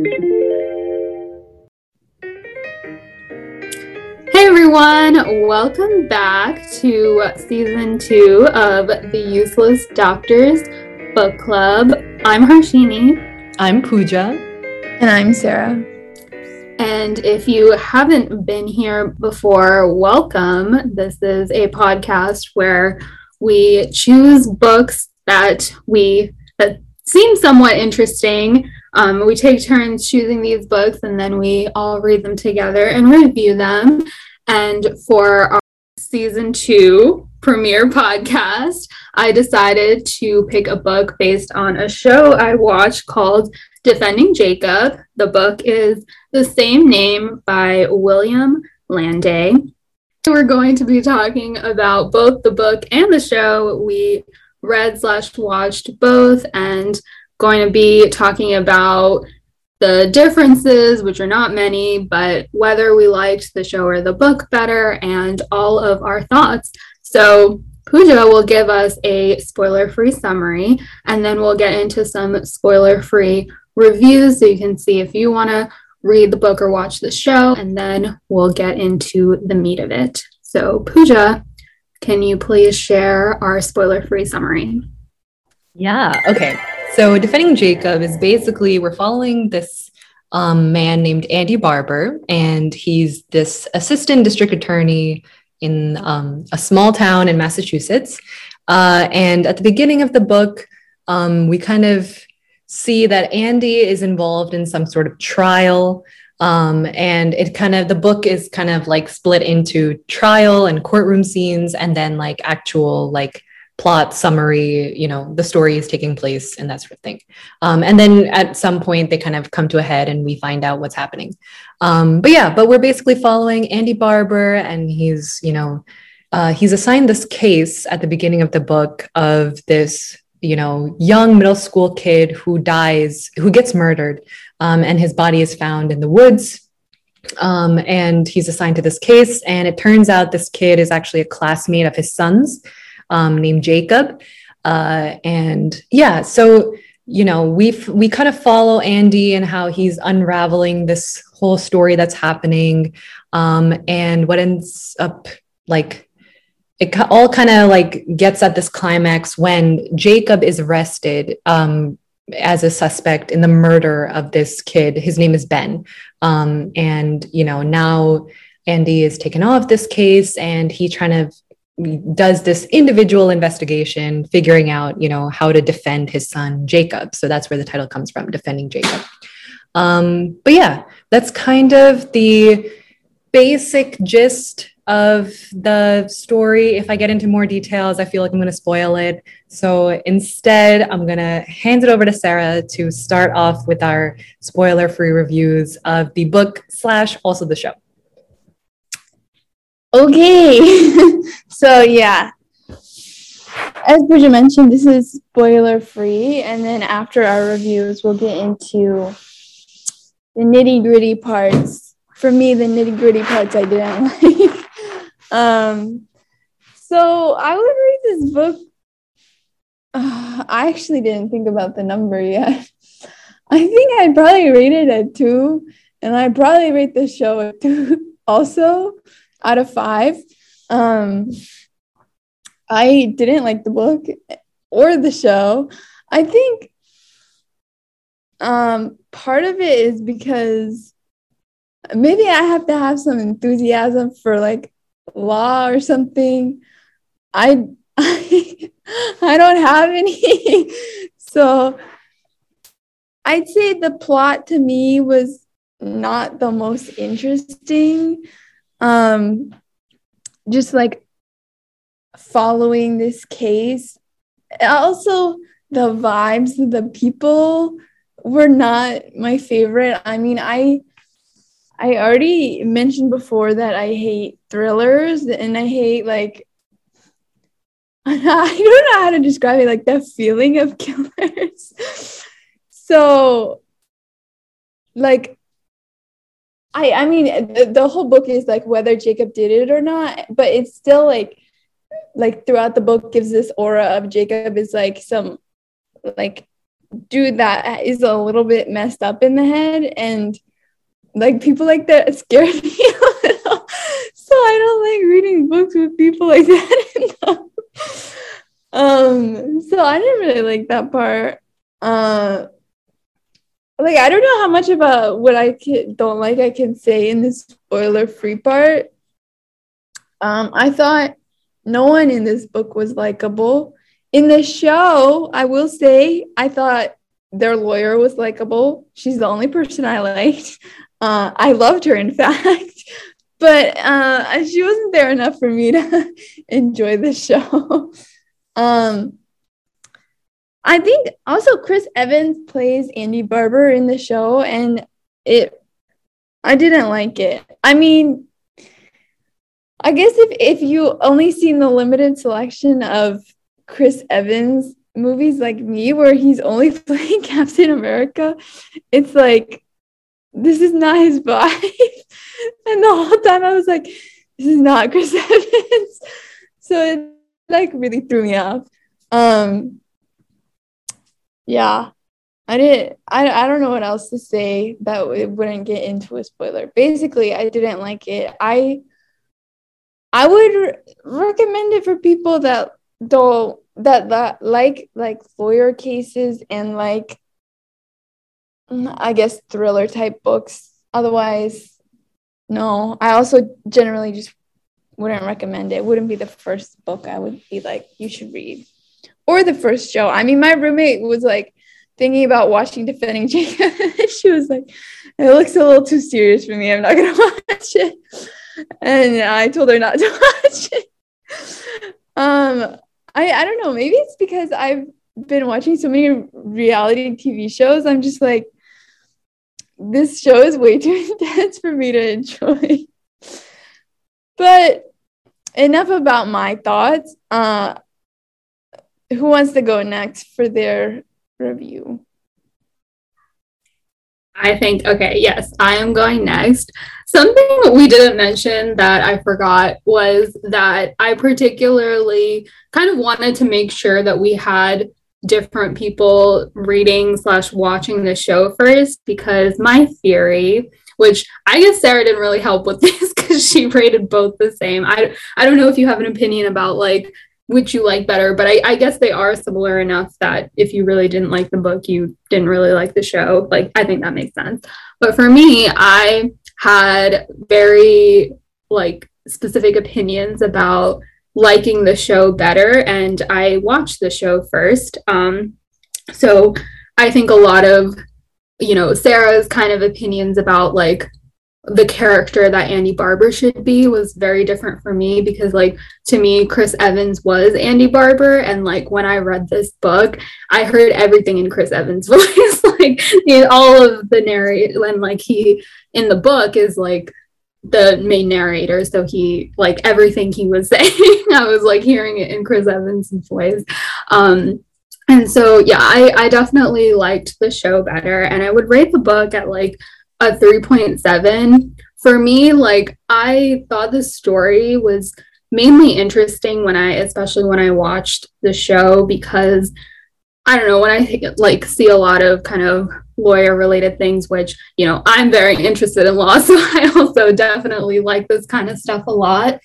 Hey everyone, welcome back to season two of the Useless Doctors Book Club. I'm Harshini. I'm Pooja. And I'm Sarah. And if you haven't been here before, welcome. This is a podcast where we choose books that we that seem somewhat interesting. Um, we take turns choosing these books and then we all read them together and review them. And for our season two premiere podcast, I decided to pick a book based on a show I watched called Defending Jacob. The book is the same name by William Landay. We're going to be talking about both the book and the show. We read slash watched both and going to be talking about the differences, which are not many, but whether we liked the show or the book better, and all of our thoughts. So, Pooja will give us a spoiler free summary, and then we'll get into some spoiler free reviews so you can see if you want to read the book or watch the show, and then we'll get into the meat of it. So, Pooja, can you please share our spoiler free summary? Yeah, okay. So, Defending Jacob is basically we're following this um, man named Andy Barber, and he's this assistant district attorney in um, a small town in Massachusetts. Uh, and at the beginning of the book, um, we kind of see that Andy is involved in some sort of trial. Um, and it kind of, the book is kind of like split into trial and courtroom scenes, and then like actual like plot summary you know the story is taking place and that sort of thing. Um, and then at some point they kind of come to a head and we find out what's happening. Um, but yeah but we're basically following andy barber and he's you know uh, he's assigned this case at the beginning of the book of this you know young middle school kid who dies who gets murdered um, and his body is found in the woods. Um, and he's assigned to this case and it turns out this kid is actually a classmate of his son's um, named Jacob. Uh, and yeah, so you know we we kind of follow Andy and how he's unraveling this whole story that's happening, um, and what ends up like it all kind of like gets at this climax when Jacob is arrested um, as a suspect in the murder of this kid. His name is Ben, um, and you know now Andy is taken off this case, and he trying to does this individual investigation figuring out you know how to defend his son jacob. So that's where the title comes from defending jacob. Um, but yeah that's kind of the basic gist of the story. If i get into more details i feel like i'm going to spoil it. So instead i'm going to hand it over to sarah to start off with our spoiler free reviews of the book slash also the show Okay, so yeah, as Bridget mentioned, this is spoiler free, and then after our reviews, we'll get into the nitty gritty parts. For me, the nitty gritty parts I didn't like. um, so I would read this book. Uh, I actually didn't think about the number yet. I think I'd probably rate it at two, and I'd probably rate the show at two also out of five. Um, I didn't like the book or the show. I think um, part of it is because maybe I have to have some enthusiasm for like law or something. I I, I don't have any. so I'd say the plot to me was not the most interesting um just like following this case. Also the vibes the people were not my favorite. I mean i i already mentioned before that i hate thrillers and i hate like i don't know how to describe it like the feeling of killers. So like I I mean the, the whole book is like whether Jacob did it or not, but it's still like like throughout the book gives this aura of Jacob is like some like dude that is a little bit messed up in the head and like people like that scare me a little. So I don't like reading books with people like that. um so I didn't really like that part. Uh like I don't know how much about what I can, don't like I can say in this spoiler free part. Um I thought no one in this book was likable. In the show, I will say I thought their lawyer was likable. She's the only person I liked. Uh, I loved her, in fact, but uh, she wasn't there enough for me to enjoy the show. um, I think also Chris Evans plays Andy Barber in the show, and it I didn't like it. I mean, I guess if if you only seen the limited selection of Chris Evans movies like me, where he's only playing Captain America, it's like this is not his vibe. and the whole time I was like, this is not Chris Evans. so it like really threw me off. Um yeah. I didn't I, I don't know what else to say that it wouldn't get into a spoiler. Basically, I didn't like it. I I would re- recommend it for people that don't that that like like lawyer cases and like I guess thriller type books. Otherwise, no. I also generally just wouldn't recommend it. it. Wouldn't be the first book I would be like, you should read. Or the first show. I mean, my roommate was like thinking about watching Defending Jacob. she was like, it looks a little too serious for me. I'm not gonna watch it. And I told her not to watch it. Um, I, I don't know. Maybe it's because I've been watching so many reality TV shows. I'm just like, this show is way too intense for me to enjoy. but enough about my thoughts. Uh, who wants to go next for their review? I think, okay, yes, I am going next. Something we didn't mention that I forgot was that I particularly kind of wanted to make sure that we had different people reading slash watching the show first because my theory which i guess sarah didn't really help with this because she rated both the same i i don't know if you have an opinion about like which you like better but I, I guess they are similar enough that if you really didn't like the book you didn't really like the show like i think that makes sense but for me i had very like specific opinions about liking the show better and I watched the show first. Um, so I think a lot of, you know, Sarah's kind of opinions about like the character that Andy Barber should be was very different for me because like to me Chris Evans was Andy Barber. And like when I read this book I heard everything in Chris Evans voice. Like all of the narrate when like he in the book is like the main narrator. So he like everything he was saying i was like hearing it in chris evans' voice. Um and so yeah i i definitely liked the show better. And i would rate the book at like a 3.7 for me like i thought the story was mainly interesting when i especially when i watched the show because I don't know when I like see a lot of kind of lawyer related things, which you know I'm very interested in law, so I also definitely like this kind of stuff a lot.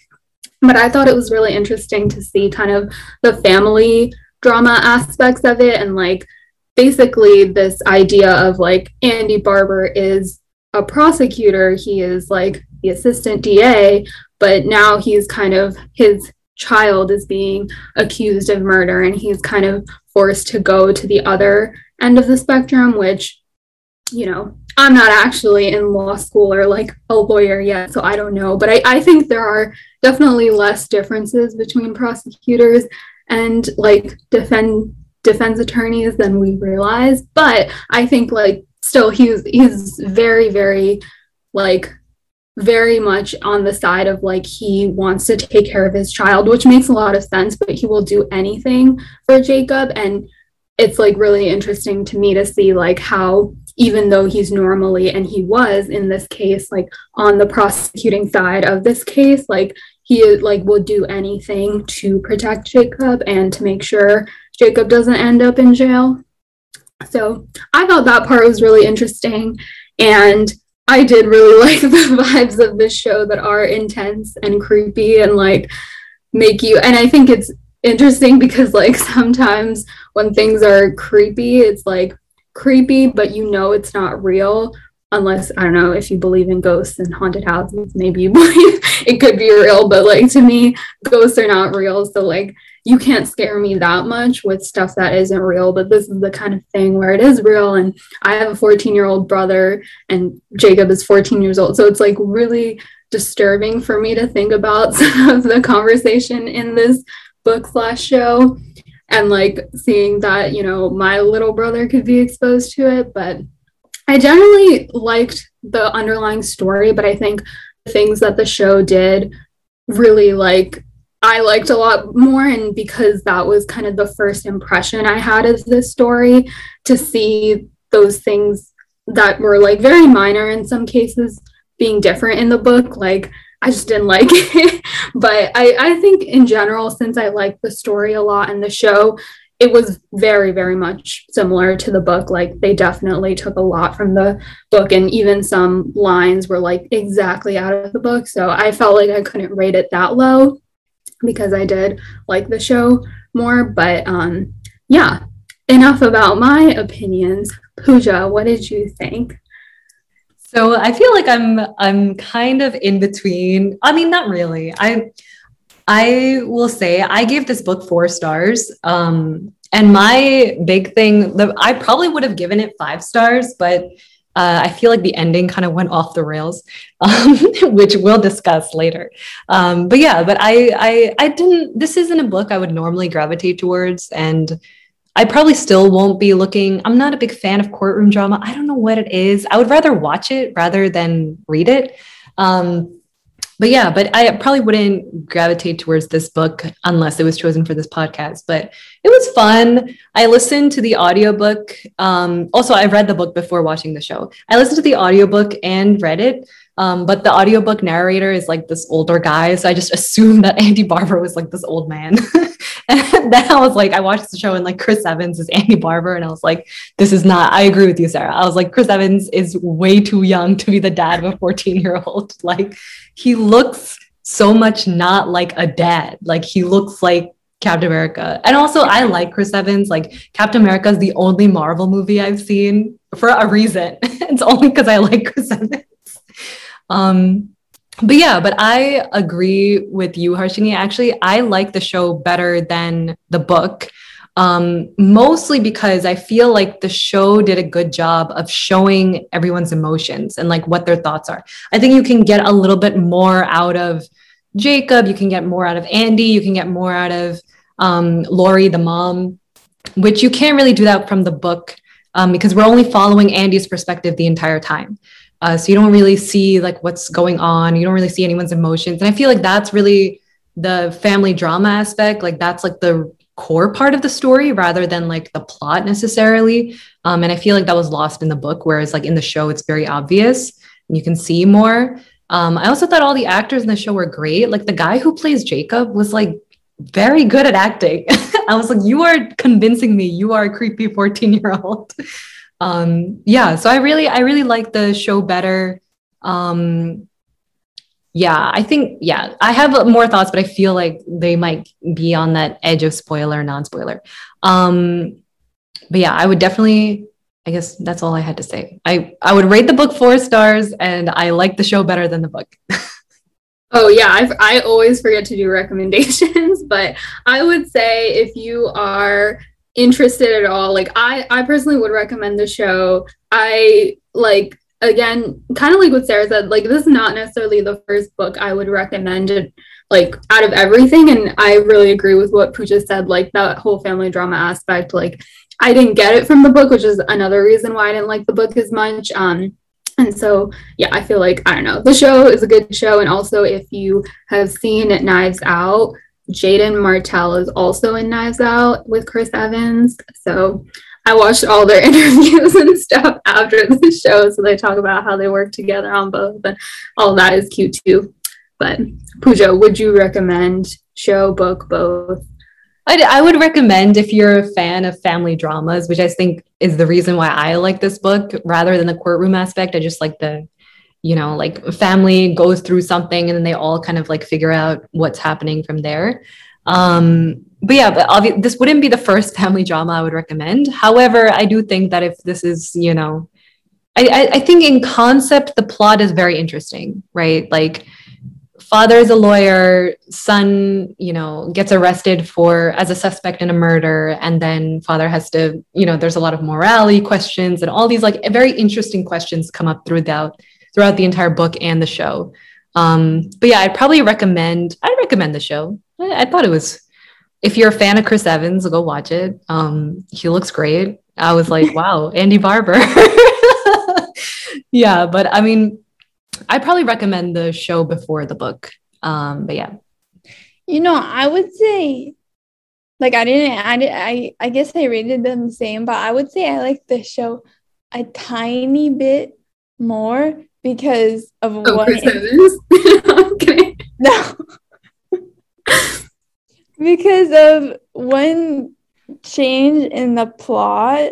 But I thought it was really interesting to see kind of the family drama aspects of it and like basically this idea of like Andy Barber is a prosecutor, he is like the assistant DA, but now he's kind of his child is being accused of murder and he's kind of forced to go to the other end of the spectrum, which, you know, I'm not actually in law school or like a lawyer yet, so I don't know. But I, I think there are definitely less differences between prosecutors and like defend defense attorneys than we realize. But I think like still he's he's very, very like very much on the side of like he wants to take care of his child, which makes a lot of sense, but he will do anything for Jacob. And it's like really interesting to me to see like how even though he's normally and he was in this case like on the prosecuting side of this case like he like will do anything to protect jacob and to make sure jacob doesn't end up in jail So I thought that part was really interesting. And I did really like the vibes of this show that are intense and creepy and like make you. And I think it's interesting because like sometimes when things are creepy, it's like creepy, but you know it's not real. Unless I don't know if you believe in ghosts and haunted houses, maybe you believe it could be real, but like to me, ghosts are not real. So like you can't scare me that much with stuff that isn't real but this is the kind of thing where it is real. And i have a 14 year old brother and jacob is 14 years old. So it's like really disturbing for me to think about some of the conversation in this book slash show and like seeing that you know my little brother could be exposed to it. But i generally liked the underlying story but i think the things that the show did really like I liked a lot more. And because that was kind of the first impression I had of this story, to see those things that were like very minor in some cases being different in the book, like I just didn't like it. but I, I think in general, since I like the story a lot and the show, it was very, very much similar to the book. Like they definitely took a lot from the book, and even some lines were like exactly out of the book. So I felt like I couldn't rate it that low because I did like the show more. But um, yeah, enough about my opinions. Pooja, what did you think? So I feel like I'm I'm kind of in between. I mean, not really. I I will say I gave this book four stars. Um, and my big thing, the, I probably would have given it five stars, but uh, I feel like the ending kind of went off the rails, um, which we'll discuss later. Um, but yeah, but I, I, I didn't. This isn't a book I would normally gravitate towards, and I probably still won't be looking. I'm not a big fan of courtroom drama. I don't know what it is. I would rather watch it rather than read it. Um, but yeah, but I probably wouldn't gravitate towards this book unless it was chosen for this podcast. But it was fun. I listened to the audiobook. Um, also, I read the book before watching the show. I listened to the audiobook and read it. Um, but the audiobook narrator is like this older guy. So I just assumed that Andy Barber was like this old man. and then I was like, I watched the show and like Chris Evans is Andy Barber. And I was like, this is not, I agree with you, Sarah. I was like, Chris Evans is way too young to be the dad of a 14 year old. Like he looks so much not like a dad. Like he looks like Captain America. And also I like Chris Evans. Like Captain America is the only Marvel movie I've seen for a reason. it's only because I like Chris Evans. Um, but yeah, but I agree with you, Harshini. Actually, I like the show better than the book. Um, mostly because I feel like the show did a good job of showing everyone's emotions and like what their thoughts are. I think you can get a little bit more out of Jacob, you can get more out of Andy, you can get more out of um, Laurie, the mom, which you can't really do that from the book um, because we're only following Andy's perspective the entire time. Uh, so you don't really see like what's going on. You don't really see anyone's emotions. And I feel like that's really the family drama aspect. Like that's like the core part of the story rather than like the plot necessarily. Um, and I feel like that was lost in the book, whereas like in the show, it's very obvious and you can see more. Um, I also thought all the actors in the show were great. Like the guy who plays Jacob was like very good at acting. I was like, you are convincing me you are a creepy 14 year old um yeah so i really i really like the show better. Um yeah i think yeah i have more thoughts but i feel like they might be on that edge of spoiler non-spoiler. Um but yeah i would definitely i guess that's all i had to say. I i would rate the book four stars and i like the show better than the book. Oh yeah, I've, I always forget to do recommendations, but I would say if you are interested at all. Like i i personally would recommend the show. I like again kind of like what sarah said like this is not necessarily the first book i would recommend it like out of everything and i really agree with what pooja said like that whole family drama aspect like i didn't get it from the book which is another reason why i didn't like the book as much um and so yeah i feel like i don't know the show is a good show and also if you have seen knives out Jaeden Martell is also in Knives Out with Chris Evans. So I watched all their interviews and stuff after the show. So they talk about how they work together on both, and all that is cute too. But Pooja, would you recommend show, book, both? I, I would recommend if you're a fan of family dramas, which I think is the reason why I like this book rather than the courtroom aspect. I just like the, you know, like family goes through something and then they all kind of like figure out what's happening from there. Um, but yeah, but obvi- this wouldn't be the first family drama I would recommend. However, I do think that if this is, you know, I, I, I think in concept the plot is very interesting, right? Like father is a lawyer, son, you know, gets arrested for as a suspect in a murder, and then father has to, you know, there's a lot of morality questions and all these like very interesting questions come up throughout throughout the entire book and the show. Um, but yeah, I'd probably recommend. I'd recommend the show. I, I thought it was. If you're a fan of Chris Evans, go watch it. Um, he looks great. I was like, wow, Andy Barber. yeah, but I mean, I probably recommend the show before the book. Um, but yeah. You know, I would say like I didn't I did, I I guess I rated them the same, but I would say I like the show a tiny bit more because of Oh, what okay. no. Because of one change in the plot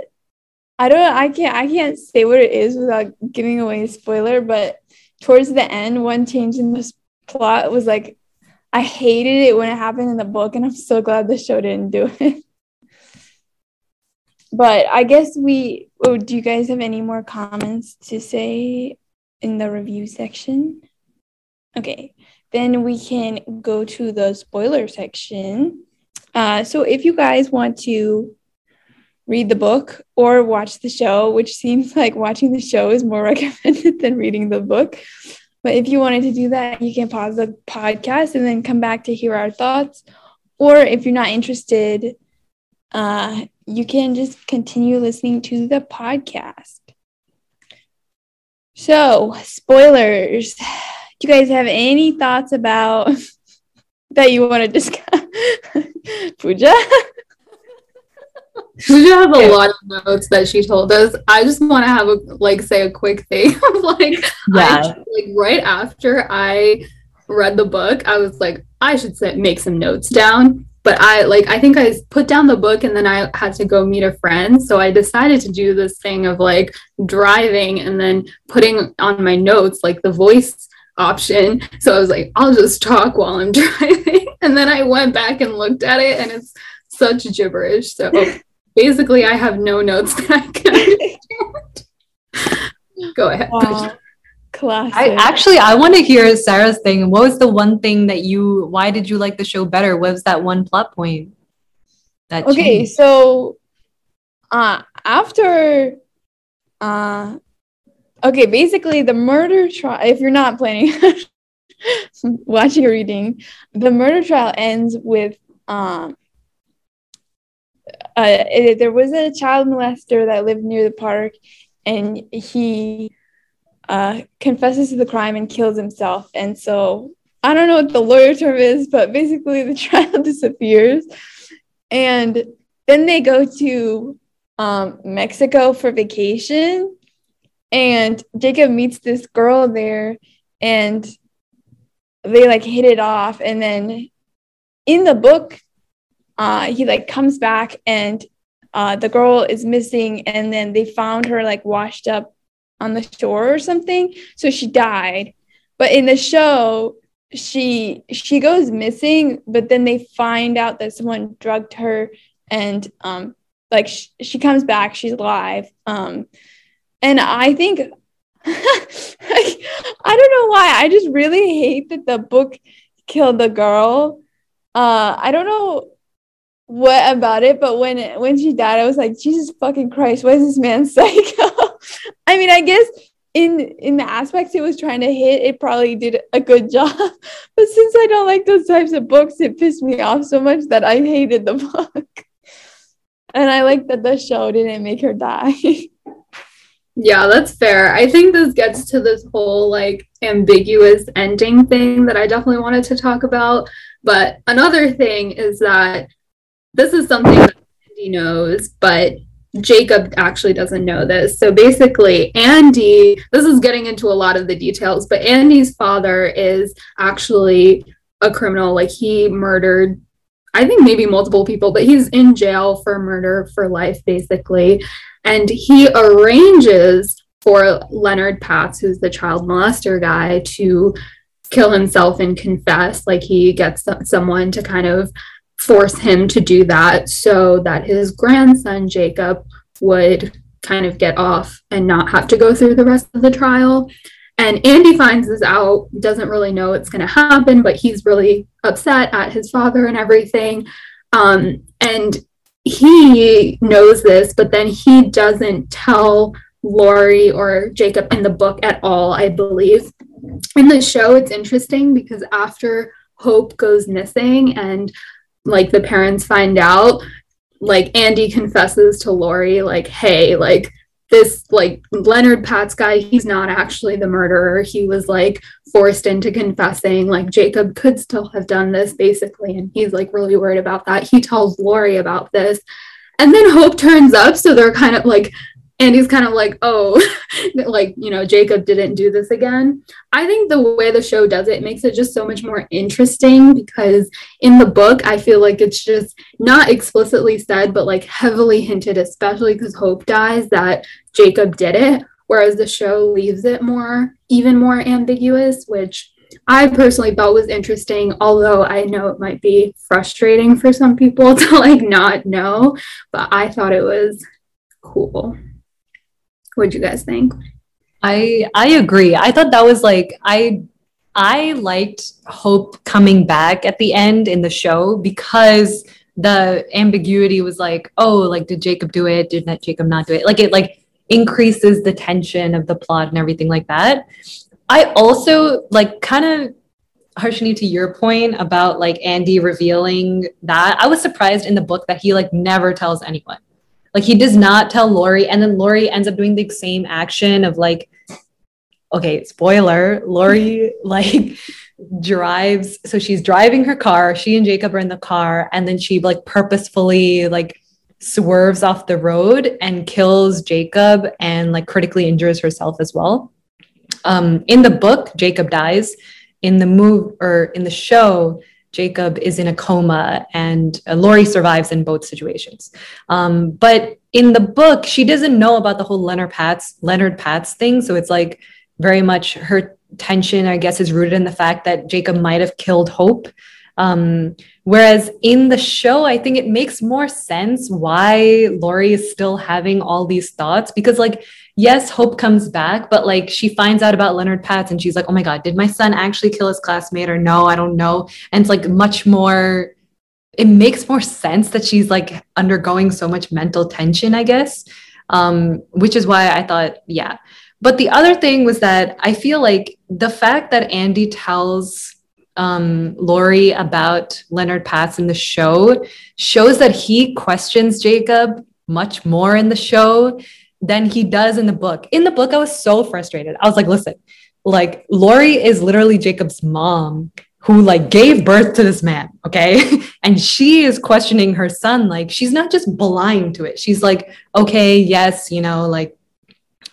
i don't i can't i can't say what it is without giving away a spoiler but towards the end one change in this plot was like i hated it when it happened in the book and i'm so glad the show didn't do it. But i guess we oh do you guys have any more comments to say in the review section okay then we can go to the spoiler section. Uh, so if you guys want to read the book or watch the show, which seems like watching the show is more recommended than reading the book. But if you wanted to do that, you can pause the podcast and then come back to hear our thoughts. Or if you're not interested, uh, you can just continue listening to the podcast. So, spoilers do you guys have any thoughts about that you want to discuss? Pooja? Pooja has a lot of notes that she told us. I just want to have a like say a quick thing. like, Yeah. I, like right after I read the book, I was like, I should set, make some notes down. But I like I think I put down the book and then I had to go meet a friend. So I decided to do this thing of like driving and then putting on my notes like the voice option. So I was like, I'll just talk while I'm driving. And then I went back and looked at it and it's such gibberish. So basically, I have no notes that I can understand. Go ahead. Wow. Classic. I actually I want to hear Sarah's thing. What was the one thing that you why did you like the show better? What was that one plot point? That okay, changed? so uh after uh okay, basically the murder trial if you're not planning watching or reading, the murder trial ends with um uh, it- there was a child molester that lived near the park and he uh, confesses to the crime and kills himself. And so I don't know what the lawyer term is, but basically the child disappears. And then they go to um, Mexico for vacation. And Jacob meets this girl there and they like hit it off. And then in the book, uh, he like comes back and uh, the girl is missing. And then they found her like washed up on the shore or something. So she died. But in the show, she she goes missing, but then they find out that someone drugged her and um like sh- she comes back, she's alive. Um and I think I don't know why. I just really hate that the book killed the girl. Uh I don't know what about it, but when when she died, I was like, Jesus fucking Christ, why is this man psycho? I mean, I guess in in the aspects it was trying to hit, it probably did a good job. But since I don't like those types of books, it pissed me off so much that I hated the book. And I like that the show didn't make her die. Yeah, that's fair. I think this gets to this whole like ambiguous ending thing that I definitely wanted to talk about. But another thing is that this is something that Andy knows, but Jacob actually doesn't know this. So basically, Andy, this is getting into a lot of the details, but Andy's father is actually a criminal. Like he murdered I think maybe multiple people, but he's in jail for murder for life, basically. And he arranges for Leonard Patz, who's the child molester guy, to kill himself and confess. Like he gets someone to kind of force him to do that so that his grandson, Jacob, would kind of get off and not have to go through the rest of the trial. And Andy finds this out, doesn't really know what's going to happen, but he's really upset at his father and everything. Um, and he knows this, but then he doesn't tell Laurie or Jacob in the book at all, I believe. In the show, it's interesting because after Hope goes missing and like the parents find out, like Andy confesses to laurie like, hey, like this like Leonard Patz guy, he's not actually the murderer. He was like forced into confessing. Like Jacob could still have done this basically. And he's like really worried about that. He tells laurie about this. And then Hope turns up. So they're kind of like and he's kind of like oh like you know jacob didn't do this again i think the way the show does it makes it just so much more interesting because in the book i feel like it's just not explicitly said but like heavily hinted especially because hope dies that jacob did it whereas the show leaves it more even more ambiguous which I personally thought was interesting, although I know it might be frustrating for some people to like not know, but I thought it was cool. What you guys think? I I agree. I thought that was like I I liked Hope coming back at the end in the show because the ambiguity was like, oh, like did Jacob do it? Did not Jacob not do it? Like it like increases the tension of the plot and everything like that. I also like kind of Harshini to your point about like Andy revealing that. I was surprised in the book that he like never tells anyone. Like he does not tell Laurie, and then Laurie ends up doing the same action of like, okay, spoiler, Laurie like drives. So she's driving her car. She and Jacob are in the car, and then she like purposefully like swerves off the road and kills Jacob and like critically injures herself as well. Um, in the book, Jacob dies. In the move or in the show, Jacob is in a coma and uh, Laurie survives in both situations. Um, but in the book, she doesn't know about the whole Leonard Patz, Leonard Patz thing. So it's like very much her tension, I guess, is rooted in the fact that Jacob might have killed Hope. Um, whereas in the show, I think it makes more sense why Laurie is still having all these thoughts because, like, yes, Hope comes back, but like she finds out about Leonard Patz and she's like, oh my God, did my son actually kill his classmate or no? I don't know. And it's like much more, it makes more sense that she's like undergoing so much mental tension, I guess. Um, which is why I thought, yeah. But the other thing was that I feel like the fact that Andy tells um, Laurie about Leonard Patz in the show shows that he questions Jacob much more in the show than he does in the book. In the book, I was so frustrated. I was like, listen, like Laurie is literally Jacob's mom who like gave birth to this man, okay? and she is questioning her son like she's not just blind to it. She's like, okay, yes, you know, like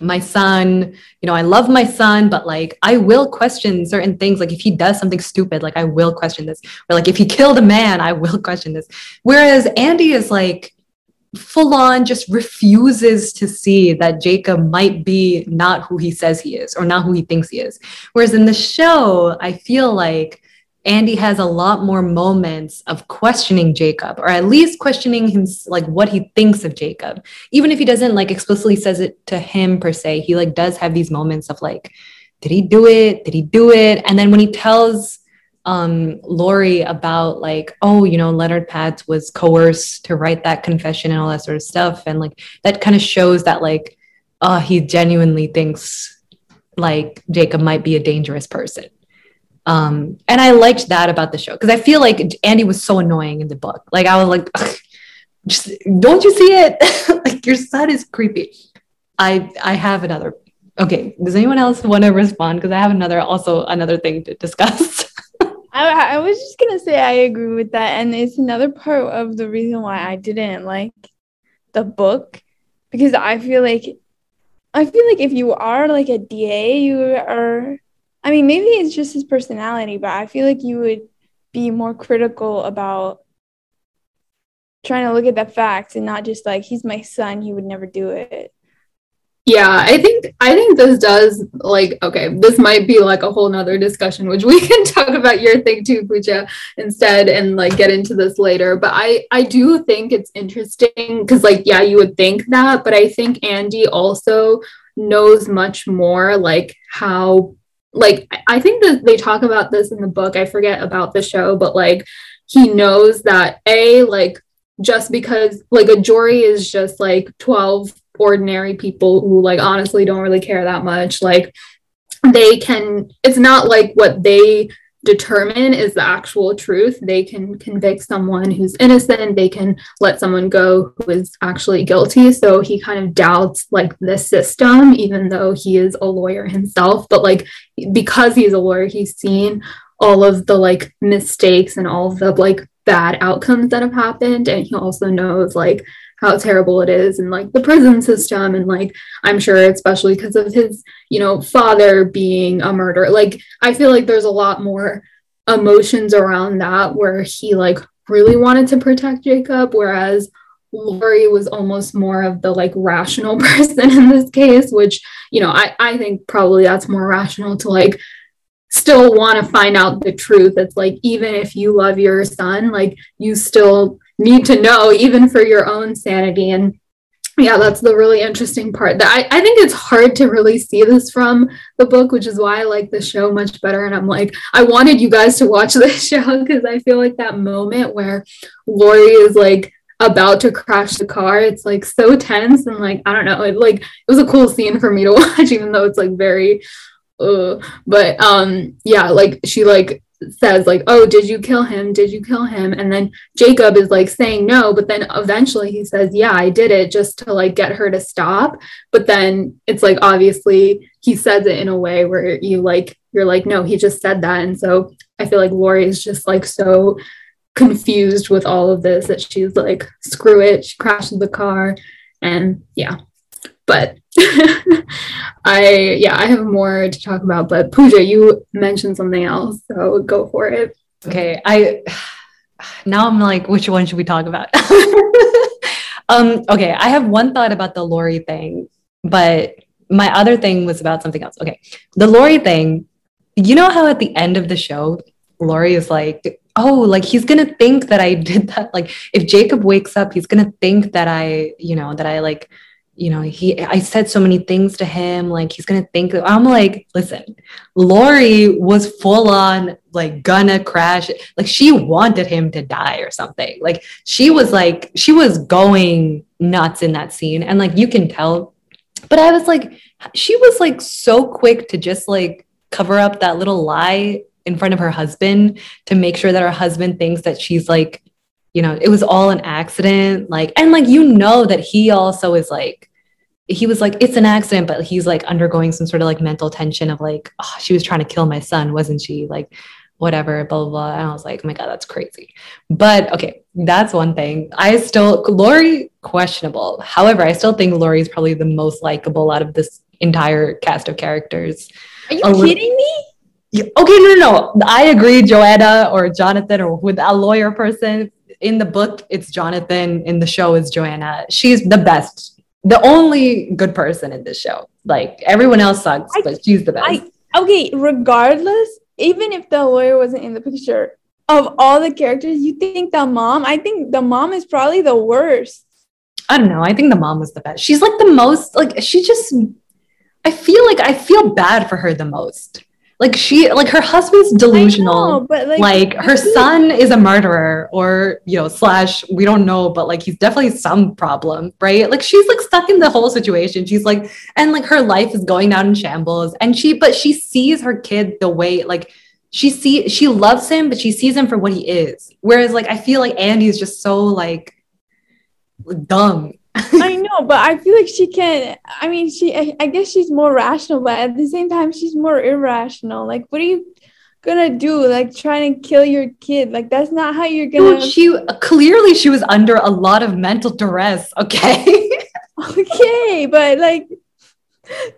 my son, you know, I love my son, but like I will question certain things. Like if he does something stupid, like I will question this. Or like if he killed a man, I will question this. Whereas Andy is like, full on just refuses to see that Jacob might be not who he says he is or not who he thinks he is. Whereas in the show, I feel like Andy has a lot more moments of questioning Jacob, or at least questioning him, like what he thinks of Jacob. Even if he doesn't like explicitly says it to him per se, he like does have these moments of like, did he do it? Did he do it? And then when he tells um, Laurie about like, oh, you know, Leonard Patz was coerced to write that confession and all that sort of stuff. And like that kind of shows that like, uh, he genuinely thinks like Jacob might be a dangerous person. Um, and I liked that about the show because I feel like Andy was so annoying in the book. Like I was like, just don't you see it? like your son is creepy. I I have another. Okay, does anyone else want to respond? Because I have another also another thing to discuss. I, I was just gonna say I agree with that, and it's another part of the reason why I didn't like the book because I feel like I feel like if you are like a DA, you are. I mean, maybe it's just his personality, but I feel like you would be more critical about trying to look at the facts and not just like he's my son, he would never do it. Yeah, I think I think this does like okay, this might be like a whole nother discussion, which we can talk about your thing too, Pooja, instead and like get into this later. But I I do think it's interesting because like yeah, you would think that, but I think Andy also knows much more like how like I think that they talk about this in the book. I forget about the show, but like he knows that a like just because like a jury is just like 12 ordinary people who like honestly don't really care that much. Like they can it's not like what they determine is the actual truth. They can convict someone who's innocent. They can let someone go who is actually guilty. So he kind of doubts like the system even though he is a lawyer himself. But like because he's a lawyer he's seen all of the like mistakes and all of the like bad outcomes that have happened. And he also knows like how terrible it is and like the prison system and like i'm sure especially because of his you know father being a murderer like i feel like there's a lot more emotions around that where he like really wanted to protect jacob whereas Laurie was almost more of the like rational person in this case, which, you know, I, I think probably that's more rational to like still want to find out the truth. It's like, even if you love your son, like you still need to know even for your own sanity. And yeah that's the really interesting part that I, I think it's hard to really see this from the book which is why i like the show much better. And i'm like i wanted you guys to watch this show because i feel like that moment where Laurie is like about to crash the car it's like so tense and like i don't know it like it was a cool scene for me to watch even though it's like very uh, but um yeah like she like says like oh did you kill him? Did you kill him? And then jacob is like saying no but then eventually he says yeah i did it just to like get her to stop. But then it's like obviously he says it in a way where you like you're like no he just said that. And so i feel like laurie is just like so confused with all of this that she's like screw it she crashes the car and yeah. But I yeah, I have more to talk about, but Pooja, you mentioned something else, so go for it. Okay, I now I'm like, which one should we talk about? um, okay, I have one thought about the Laurie thing, but my other thing was about something else. Okay, the Laurie thing. You know how at the end of the show, Laurie is like, oh, like he's gonna think that I did that. Like if Jacob wakes up, he's gonna think that I, you know, that I like you know, he I said so many things to him, like he's gonna think I'm like, listen, Laurie was full on like gonna crash. Like she wanted him to die or something. Like she was like, she was going nuts in that scene. And like you can tell. But I was like, she was like so quick to just like cover up that little lie in front of her husband to make sure that her husband thinks that she's like you know it was all an accident like and like you know that he also is like he was like, it's an accident, but he's like undergoing some sort of like mental tension of like, oh, she was trying to kill my son, wasn't she? Like, whatever, blah, blah, blah. And I was like, oh my God, that's crazy. But okay, that's one thing. I still, Laurie, questionable. However, I still think Laurie is probably the most likable out of this entire cast of characters. Are you a kidding me? Okay, no, no, no. I agree, Joanna or Jonathan or with a lawyer person. In the book, it's Jonathan. In the show, is Joanna. She's the best the only good person in this show. Like everyone else sucks, I, but she's the best. I, okay, regardless, even if the lawyer wasn't in the picture, of all the characters, you think the mom? I think the mom is probably the worst. I don't know. I think the mom was the best. She's like the most like she just I feel like I feel bad for her the most like she like her husband's delusional. know, but like, like her son is a murderer or you know slash we don't know but like he's definitely some problem right? Like she's like stuck in the whole situation. She's like and like her life is going down in shambles. And she but she sees her kid the way like she see she loves him but she sees him for what he is. Whereas like i feel like andy is just so like dumb I know, but I feel like she can. I mean, she. I, I guess she's more rational, but at the same time, she's more irrational. Like, what are you gonna do? Like, trying to kill your kid? Like, that's not how you're gonna. Dude, she clearly she was under a lot of mental duress. Okay. okay, but like,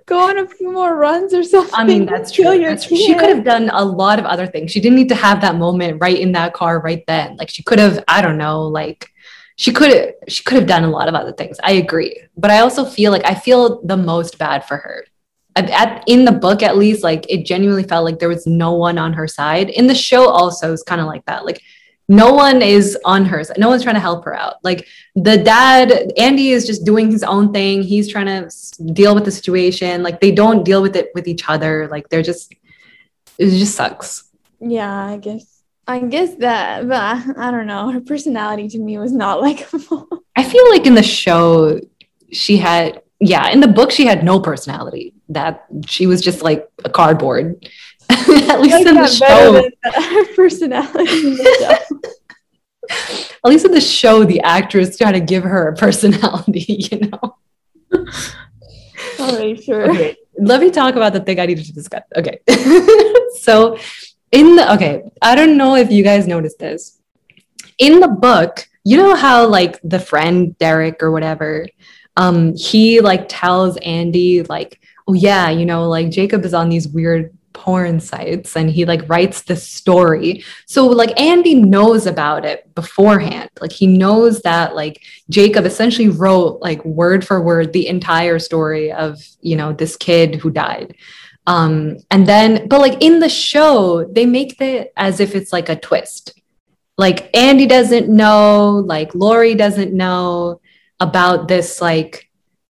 go on a few more runs or something. I mean, that's true. That's true. She could have done a lot of other things. She didn't need to have that moment right in that car right then. Like, she could have. I don't know. Like she could she could have done a lot of other things. I agree, but I also feel like I feel the most bad for her. At, in the book, at least, like it genuinely felt like there was no one on her side. In the show, also, is kind of like that. Like no one is on her. No one's trying to help her out. Like the dad, Andy is just doing his own thing. He's trying to deal with the situation. Like they don't deal with it with each other. Like they're just, it just sucks. Yeah, I guess. I guess that, but I, don't know. Her personality to me was not likable. I feel like in the show, she had, yeah, in the book, she had no personality. That she was just like a cardboard. At least in the show. personality in the show. At least in the show, the actress tried to give her a personality, you know? All right, sure. Okay, let me talk about the thing I needed to discuss. Okay. so, in the, okay, I don't know if you guys noticed this. In the book, you know how, like, the friend Derek or whatever, um, he like tells Andy, like, oh, yeah, you know, like Jacob is on these weird porn sites and he like writes the story. So like Andy knows about it beforehand. Like he knows that like Jacob essentially wrote like word for word the entire story of, you know, this kid who died. Um and then but like in the show they make it as if it's like a twist. Like Andy doesn't know, like Laurie doesn't know about this like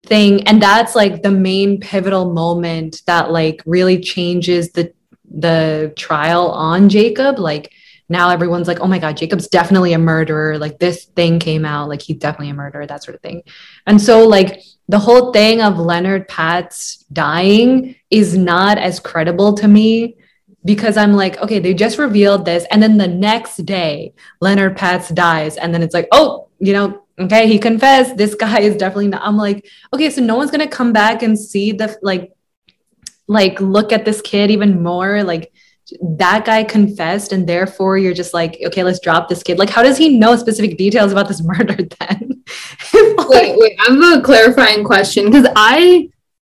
thing. And that's like the main pivotal moment that like really changes the the trial on Jacob. Like now everyone's like oh my god Jacob's definitely a murderer. Like this thing came out. Like he's definitely a murderer that sort of thing. And so like the whole thing of Leonard Patz dying is not as credible to me because I'm like, okay, they just revealed this. And then the next day, Leonard Patz dies. And then it's like, oh, you know, okay he confessed this guy is definitely not i'm like okay so no one's gonna come back and see the like like look at this kid even more like that guy confessed and therefore you're just like okay let's drop this kid. Like how does he know specific details about this murder then? Like, wait wait i have a clarifying question because i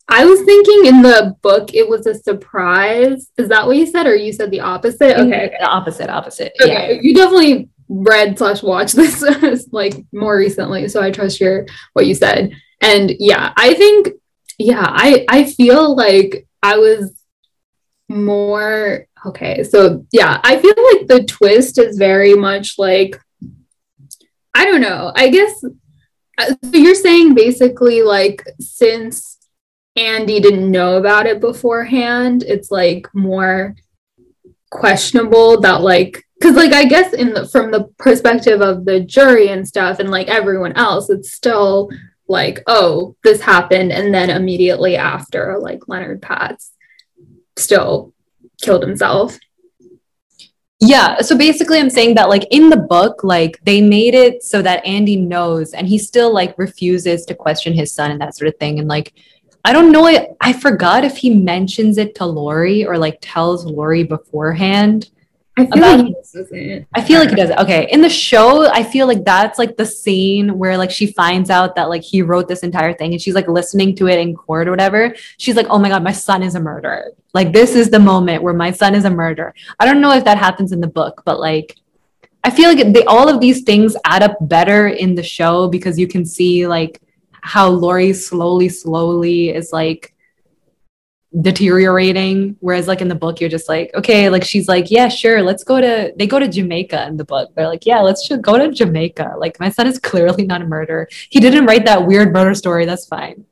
i was thinking in the book it was a surprise. Is that what you said or you said the opposite? Okay. the opposite opposite. Okay yeah. you definitely read slash watched this like more recently so i trust your what you said. And yeah i think yeah i i feel like i was more okay so yeah i feel like the twist is very much like i don't know i guess uh, so you're saying basically like since andy didn't know about it beforehand it's like more questionable that like because like i guess in the from the perspective of the jury and stuff and like everyone else it's still like oh this happened and then immediately after like leonard patz still killed himself yeah so basically i'm saying that like in the book like they made it so that andy knows and he still like refuses to question his son and that sort of thing and like I don't know. I I forgot if he mentions it to Laurie or like tells Laurie beforehand. I feel about, like he doesn't. I feel like does it. Okay. In the show, I feel like that's like the scene where like she finds out that like he wrote this entire thing and she's like listening to it in court or whatever. She's like, oh my God, my son is a murderer. Like this is the moment where my son is a murderer. I don't know if that happens in the book, but like I feel like they all of these things add up better in the show because you can see like how Laurie slowly, slowly is like deteriorating. Whereas like in the book you're just like okay like she's like yeah sure let's go to they go to jamaica in the book. They're like yeah let's go to jamaica. Like my son is clearly not a murderer. He didn't write that weird murder story. That's fine.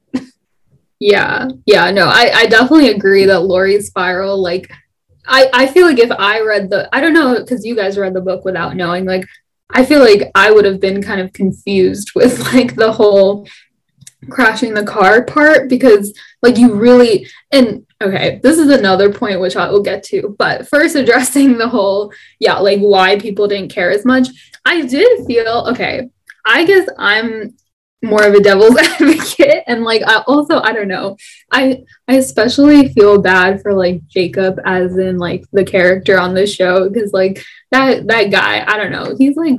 Yeah. Yeah no i i definitely agree that laurie's spiral like i i feel like if i read the i don't know because you guys read the book without knowing like i feel like i would have been kind of confused with like the whole crashing the car part because like you really and okay this is another point which i will get to but first addressing the whole yeah like why people didn't care as much. I did feel okay i guess i'm more of a devil's advocate and like I also I don't know. I I especially feel bad for like Jacob as in like the character on the show because like that that guy I don't know. He's like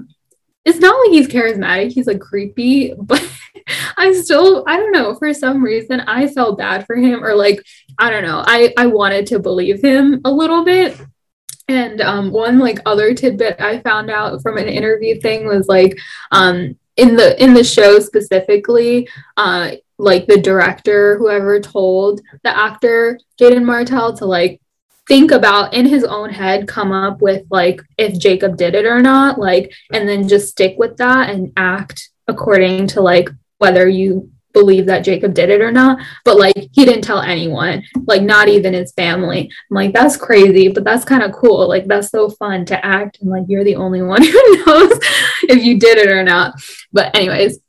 it's not like he's charismatic he's like creepy but I still, I don't know, for some reason, I felt bad for him, or like, I don't know, I, I wanted to believe him a little bit. And um, one like other tidbit I found out from an interview thing was like, um, in the in the show specifically, uh, like the director, whoever told the actor Jaeden Martell to like think about in his own head, come up with like if Jacob did it or not, like, and then just stick with that and act according to like whether you believe that Jacob did it or not. But like he didn't tell anyone, like not even his family. I'm like, that's crazy, but that's kind of cool. Like that's so fun to act and like you're the only one who knows if you did it or not. But anyways,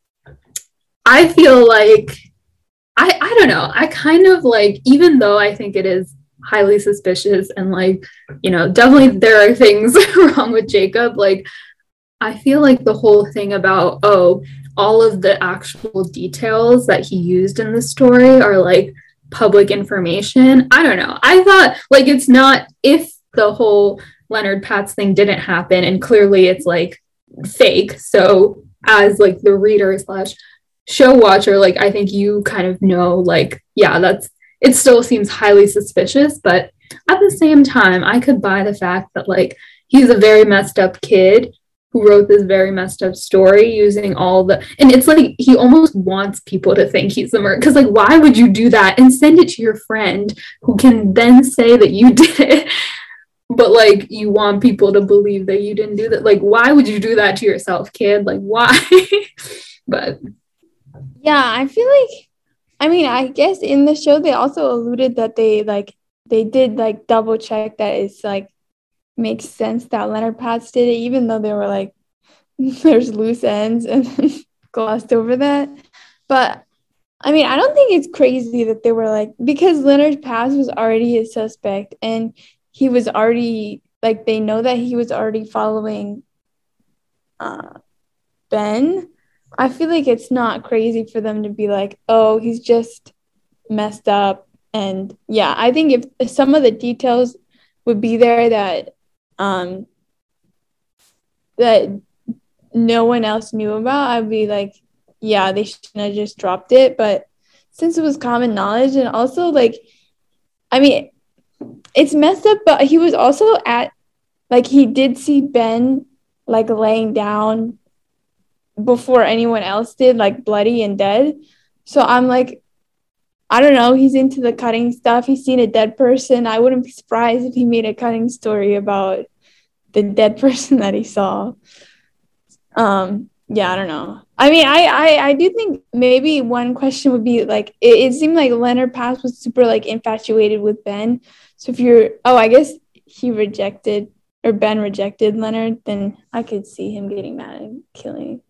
I feel like I I don't know. I kind of like even though I think it is highly suspicious and like, you know, definitely there are things wrong with Jacob, like I feel like the whole thing about oh, all of the actual details that he used in the story are like public information. I don't know. I thought like it's not if the whole Leonard Patz thing didn't happen and clearly it's like fake. So as like the reader slash show watcher, like I think you kind of know like, yeah, that's it still seems highly suspicious, but at the same time, I could buy the fact that like he's a very messed up kid who wrote this very messed up story using all the and it's like he almost wants people to think he's the murderer because like why would you do that? And send it to your friend who can then say that you did it. But like you want people to believe that you didn't do that. Like why would you do that to yourself kid? Like why? But yeah i feel like i mean i guess in the show they also alluded that they like they did like double check that it's like makes sense that Leonard Patz did it, even though they were like, there's loose ends and glossed over that. But I mean, I don't think it's crazy that they were like, because Leonard Patz was already a suspect and he was already, like, they know that he was already following uh, Ben. I feel like it's not crazy for them to be like, oh, he's just messed up. And yeah, I think if some of the details would be there that um, that no one else knew about, I'd be like, yeah, they shouldn't have just dropped it. But since it was common knowledge, and also like, I mean, it's messed up, but he was also at, like, he did see Ben like laying down before anyone else did, like bloody and dead. So I'm like, I don't know, he's into the cutting stuff. He's seen a dead person. I wouldn't be surprised if he made a cutting story about the dead person that he saw. Um, yeah, I don't know. I mean, I, I, I do think maybe one question would be like, it, it seemed like Leonard Patz was super like infatuated with Ben. So if you're, oh, I guess he rejected or Ben rejected Leonard, then I could see him getting mad and killing.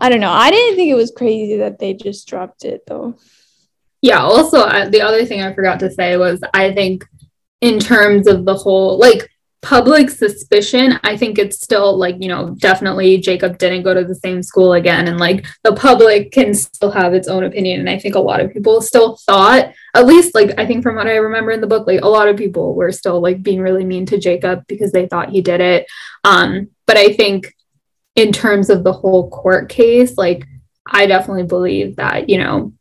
I don't know. I didn't think it was crazy that they just dropped it though yeah also the other thing i forgot to say was i think in terms of the whole like public suspicion i think it's still like you know definitely jacob didn't go to the same school again and like the public can still have its own opinion and i think a lot of people still thought at least like i think from what i remember in the book like a lot of people were still like being really mean to jacob because they thought he did it. Um but i think in terms of the whole court case like i definitely believe that you know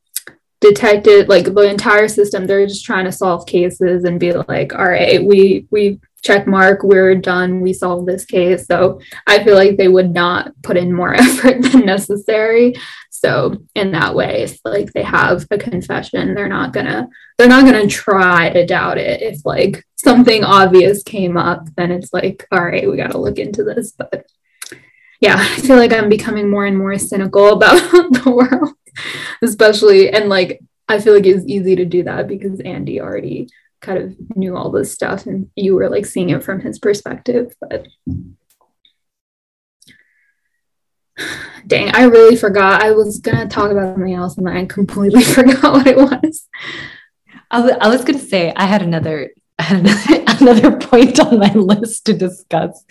detected like the entire system they're just trying to solve cases and be like all right we we check mark we're done we solved this case. So i feel like they would not put in more effort than necessary. So in that way it's like they have a confession they're not gonna they're not gonna try to doubt it. If like something obvious came up then it's like all right we got to look into this. But yeah i feel like i'm becoming more and more cynical about the world especially and like I feel like it's easy to do that because Andy already kind of knew all this stuff and you were like seeing it from his perspective but dang I really forgot. I was gonna talk about something else and then I completely forgot what it was. I was, I was gonna say I had another I had another, another point on my list to discuss.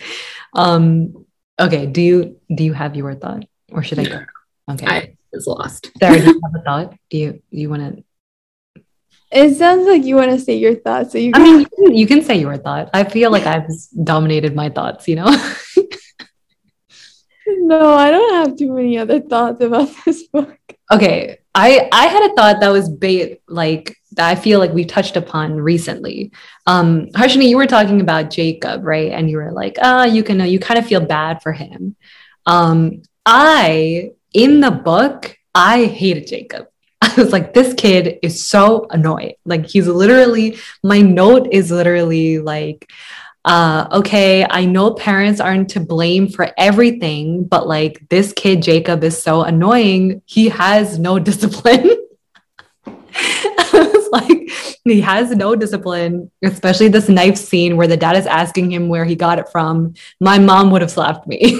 Um okay do you do you have your thought or should I go? Okay. I, is lost. Sarah, do you have a thought? Do you do you want to? It sounds like you want to say your thoughts. So you. Can- I mean, you can, you can say your thought. I feel like I've dominated my thoughts. You know. no, I don't have too many other thoughts about this book. Okay, I I had a thought that was bait like that I feel like we touched upon recently. Um, Harshini, you were talking about Jacob, right? And you were like, ah, oh, you can, know you kind of feel bad for him. Um, I in the book, I hated Jacob. I was like, this kid is so annoying. Like, he's literally, my note is literally like, uh, okay, I know parents aren't to blame for everything, but like, this kid, Jacob, is so annoying. He has no discipline. Was like, he has no discipline, especially this knife scene where the dad is asking him where he got it from. My mom would have slapped me.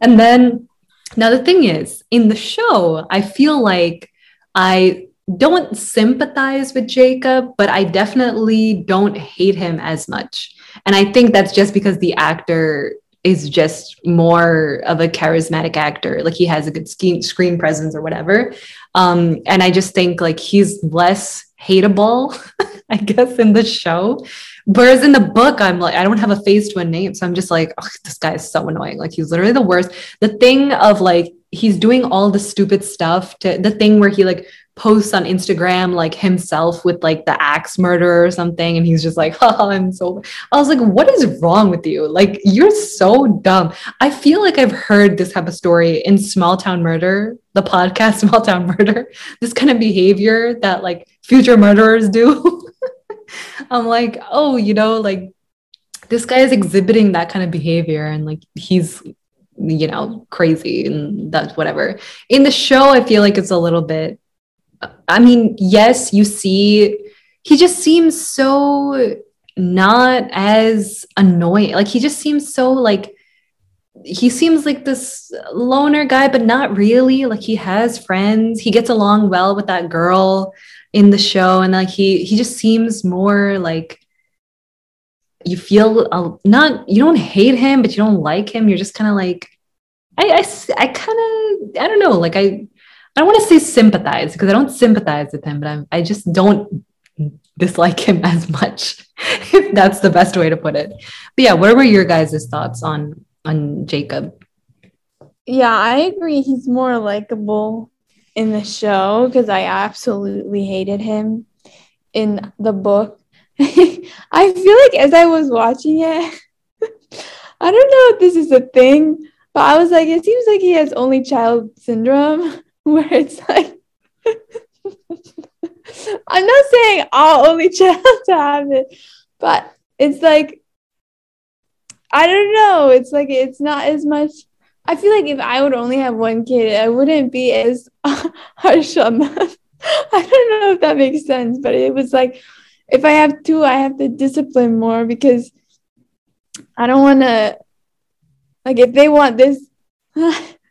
and then now, the thing is, in the show, I feel like I don't sympathize with Jacob, but I definitely don't hate him as much. And I think that's just because the actor is just more of a charismatic actor. Like he has a good screen presence or whatever. Um, and I just think like he's less hateable, I guess, in the show. Whereas in the book, I'm like, I don't have a face to a name. So I'm just like, oh, this guy is so annoying. Like he's literally the worst. The thing of like, he's doing all the stupid stuff to the thing where he like posts on Instagram like himself with like the axe murder or something. And he's just like, oh, I'm so I was like, what is wrong with you? Like, you're so dumb. I feel like I've heard this type of story in Small Town Murder, the podcast Small Town Murder, this kind of behavior that like future murderers do. I'm like, oh, you know, like this guy is exhibiting that kind of behavior and like he's you know crazy and that's whatever in the show i feel like it's a little bit I mean, yes, you see, he just seems so not as annoying. Like he just seems so like he seems like this loner guy, but not really. Like he has friends. He gets along well with that girl in the show, and like he he just seems more like you feel uh, not you don't hate him, but you don't like him. You're just kind of like I I, I kind of I don't know. Like I I don't want to say sympathize because I don't sympathize with him, but I'm, I just don't dislike him as much, if that's the best way to put it. But yeah, what were your guys' thoughts on on Jacob? Yeah, I agree. He's more likable in the show because I absolutely hated him in the book. I feel like as I was watching it, I don't know if this is a thing, but I was like, it seems like he has only child syndrome. where it's like I'm not saying all only child to have it, but it's like I don't know. It's like it's not as much. I feel like if I would only have one kid, I wouldn't be as harsh on them. I don't know if that makes sense, but it was like if I have two, I have to discipline more because I don't want to. Like if they want this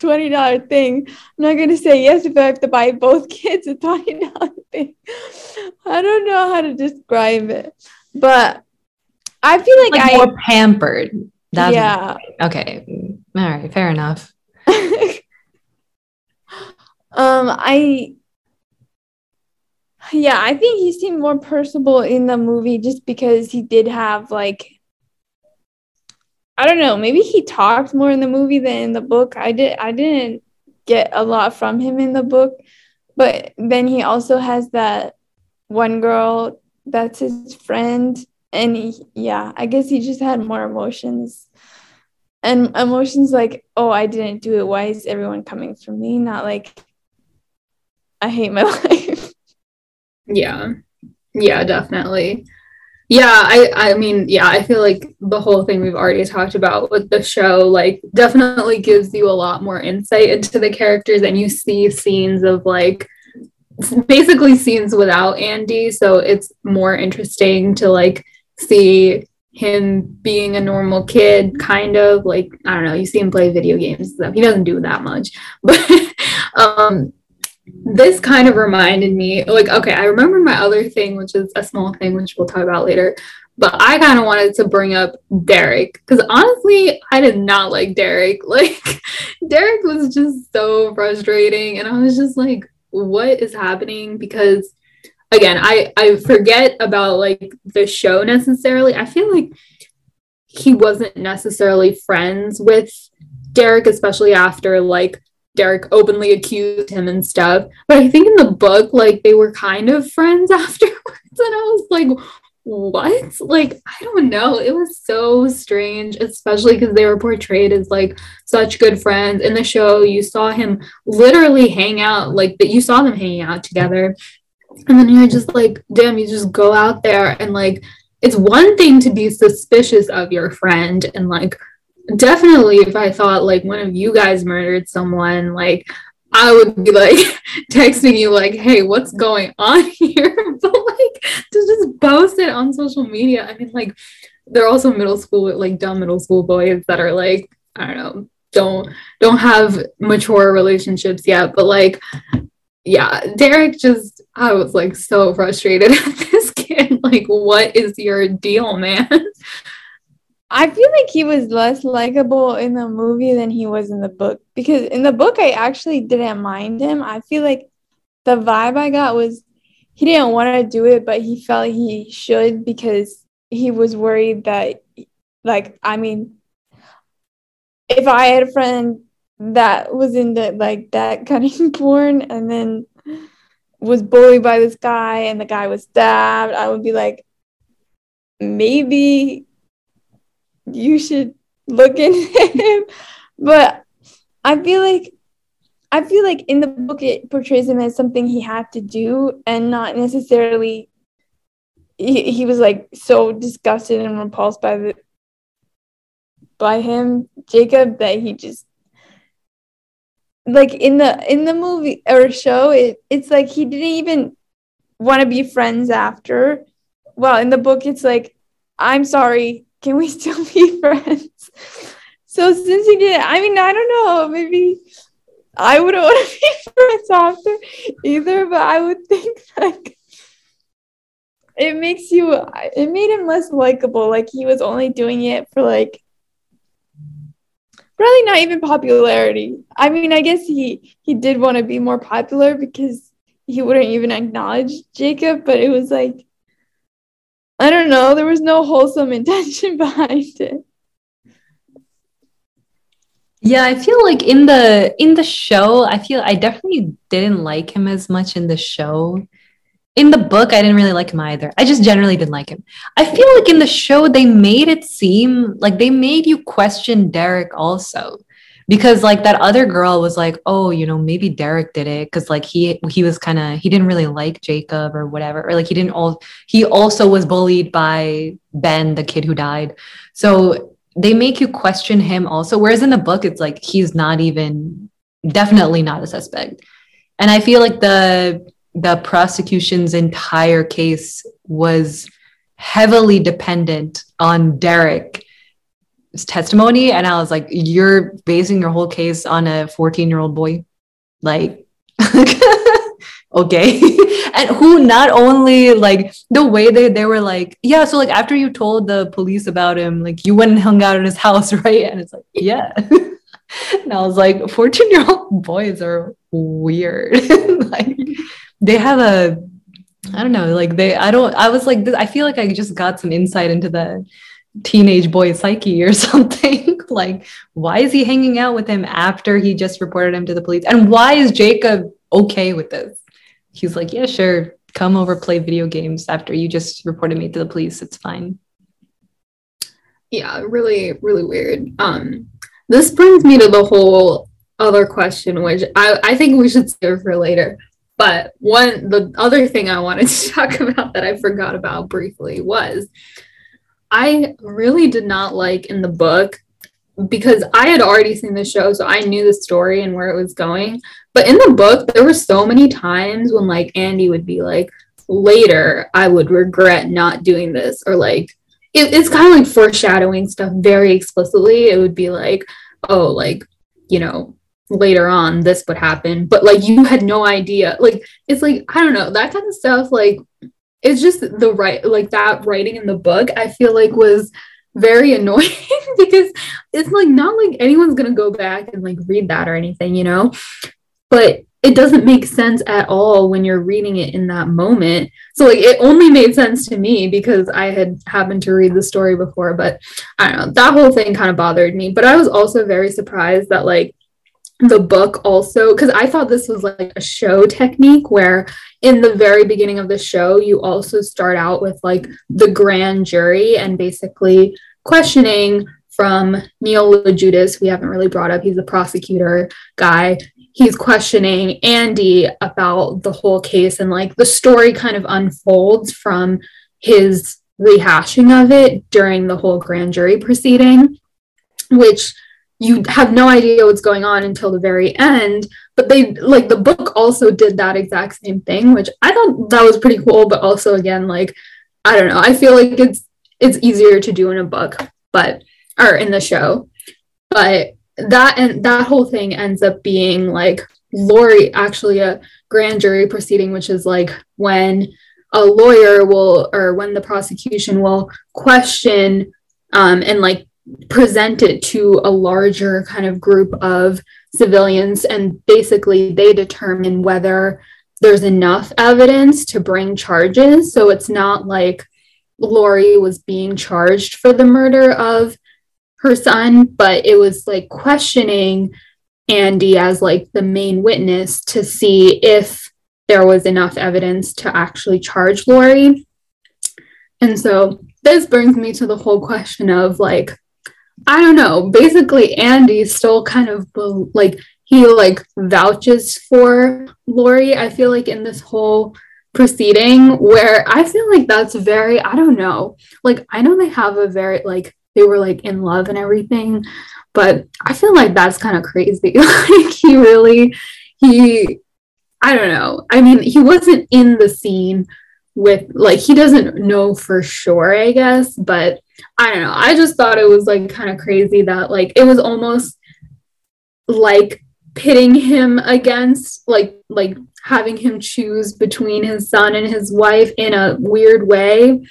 $20 thing. I'm not to say yes if I have to buy both kids a $20 thing. I don't know how to describe it, but I feel like, like I more pampered. That's yeah. Okay. All right. Fair enough. um, I, yeah, I think he seemed more personable in the movie just because he did have like I don't know, maybe he talked more in the movie than in the book. I did I didn't get a lot from him in the book, but then he also has that one girl that's his friend and he, yeah, I guess he just had more emotions. And emotions like, "Oh, I didn't do it. Why is everyone coming for me?" Not like I hate my life. Yeah. Yeah, definitely. Yeah, I I mean, yeah, I feel like the whole thing we've already talked about with the show like definitely gives you a lot more insight into the characters and you see scenes of like basically scenes without Andy, so it's more interesting to like see him being a normal kid kind of like I don't know, you see him play video games stuff. He doesn't do that much. But um this kind of reminded me like okay i remember my other thing which is a small thing which we'll talk about later but i kind of wanted to bring up derek because honestly i did not like derek like derek was just so frustrating and i was just like what is happening because again i i forget about like the show necessarily i feel like he wasn't necessarily friends with derek especially after like Derek openly accused him and stuff. But I think in the book, like they were kind of friends afterwards. And I was like, what? Like, I don't know. It was so strange, especially because they were portrayed as like such good friends. In the show, you saw him literally hang out, like that you saw them hanging out together. And then you're just like, damn, you just go out there and like it's one thing to be suspicious of your friend and like definitely if I thought like one of you guys murdered someone, like I would be like texting you like, "Hey, what's going on here?" but like to just post it on social media. I mean, like they're also middle school, like dumb middle school boys that are like, I don't know, don't don't have mature relationships yet. But like, yeah, Derek just I was like so frustrated at this kid. Like, what is your deal, man? I feel like he was less likable in the movie than he was in the book because in the book I actually didn't mind him. I feel like the vibe I got was he didn't want to do it, but he felt he should because he was worried that, like, I mean, if I had a friend that was into like that cutting porn and then was bullied by this guy and the guy was stabbed, I would be like, maybe you should look into him. But I feel like I feel like in the book it portrays him as something he had to do and not necessarily he, he was like so disgusted and repulsed by the by him, Jacob, that he just like in the in the movie or show it it's like he didn't even want to be friends after. Well, in the book it's like I'm sorry, can we still be friends? So since he did, I mean, I don't know, maybe I wouldn't want to be friends after either, but I would think like it makes you, it made him less likable. Like he was only doing it for like really not even popularity. I mean, I guess he he did want to be more popular because he wouldn't even acknowledge Jacob, but it was like I don't know. There was no wholesome intention behind it. Yeah, I feel like in the in the show, I feel I definitely didn't like him as much in the show. In the book, I didn't really like him either. I just generally didn't like him. I feel like in the show they made it seem like they made you question Derek also because like that other girl was like oh you know maybe derek did it because like he he was kind of he didn't really like jacob or whatever or like he didn't all he also was bullied by ben the kid who died so they make you question him also whereas in the book it's like he's not even definitely not a suspect and i feel like the the prosecution's entire case was heavily dependent on Derek's testimony and i was like you're basing your whole case on a 14 year old boy? Like okay. And who not only like the way they, they were like yeah so like after you told the police about him like you went and hung out at his house right? And it's like yeah. And i was like 14 year old boys are weird. Like they have a i don't know like they i don't i was like i feel like i just got some insight into the teenage boy psyche or something. like, why is he hanging out with him after he just reported him to the police? And why is Jacob okay with this? He's like, yeah, sure. Come over, play video games after you just reported me to the police. It's fine. Yeah, really, really weird. Um, this brings me to the whole other question, which I, I think we should save for later. But one, the other thing I wanted to talk about that I forgot about briefly was I really did not like in the book because I had already seen the show, so I knew the story and where it was going. But in the book, there were so many times when like Andy would be like, later, I would regret not doing this, or like it, it's kind of like foreshadowing stuff very explicitly. It would be like, oh, like, you know, later on this would happen, but like you had no idea. Like, it's like, I don't know, that kind of stuff, like it's just the right like that writing in the book i feel like was very annoying because it's like not like anyone's gonna go back and like read that or anything you know? But it doesn't make sense at all when you're reading it in that moment. So like it only made sense to me because i had happened to read the story before but i don't know that whole thing kind of bothered me. But i was also very surprised that like the book also because i thought this was like a show technique where in the very beginning of the show, you also start out with like the grand jury and basically questioning from Neal Logiudice, we haven't really brought up, he's the prosecutor guy. He's questioning Andy about the whole case and like the story kind of unfolds from his rehashing of it during the whole grand jury proceeding, which you have no idea what's going on until the very end. But they like the book also did that exact same thing, which I thought that was pretty cool. But also, again, like, I don't know, I feel like it's it's easier to do in a book, but or in the show. But that and that whole thing ends up being like Laurie actually a grand jury proceeding, which is like when a lawyer will or when the prosecution will question um, and like present it to a larger kind of group of civilians and basically they determine whether there's enough evidence to bring charges. So it's not like Laurie was being charged for the murder of her son but it was like questioning Andy as like the main witness to see if there was enough evidence to actually charge Laurie and so this brings me to the whole question of like I don't know. Basically, Andy still kind of like he like vouches for Laurie. I feel like in this whole proceeding where I feel like that's very I don't know. Like I know they have a very like they were like in love and everything, but I feel like that's kind of crazy. like he really he I don't know. I mean, he wasn't in the scene with like he doesn't know for sure, I guess, but I don't know. I just thought it was like kind of crazy that like it was almost like pitting him against like like having him choose between his son and his wife in a weird way.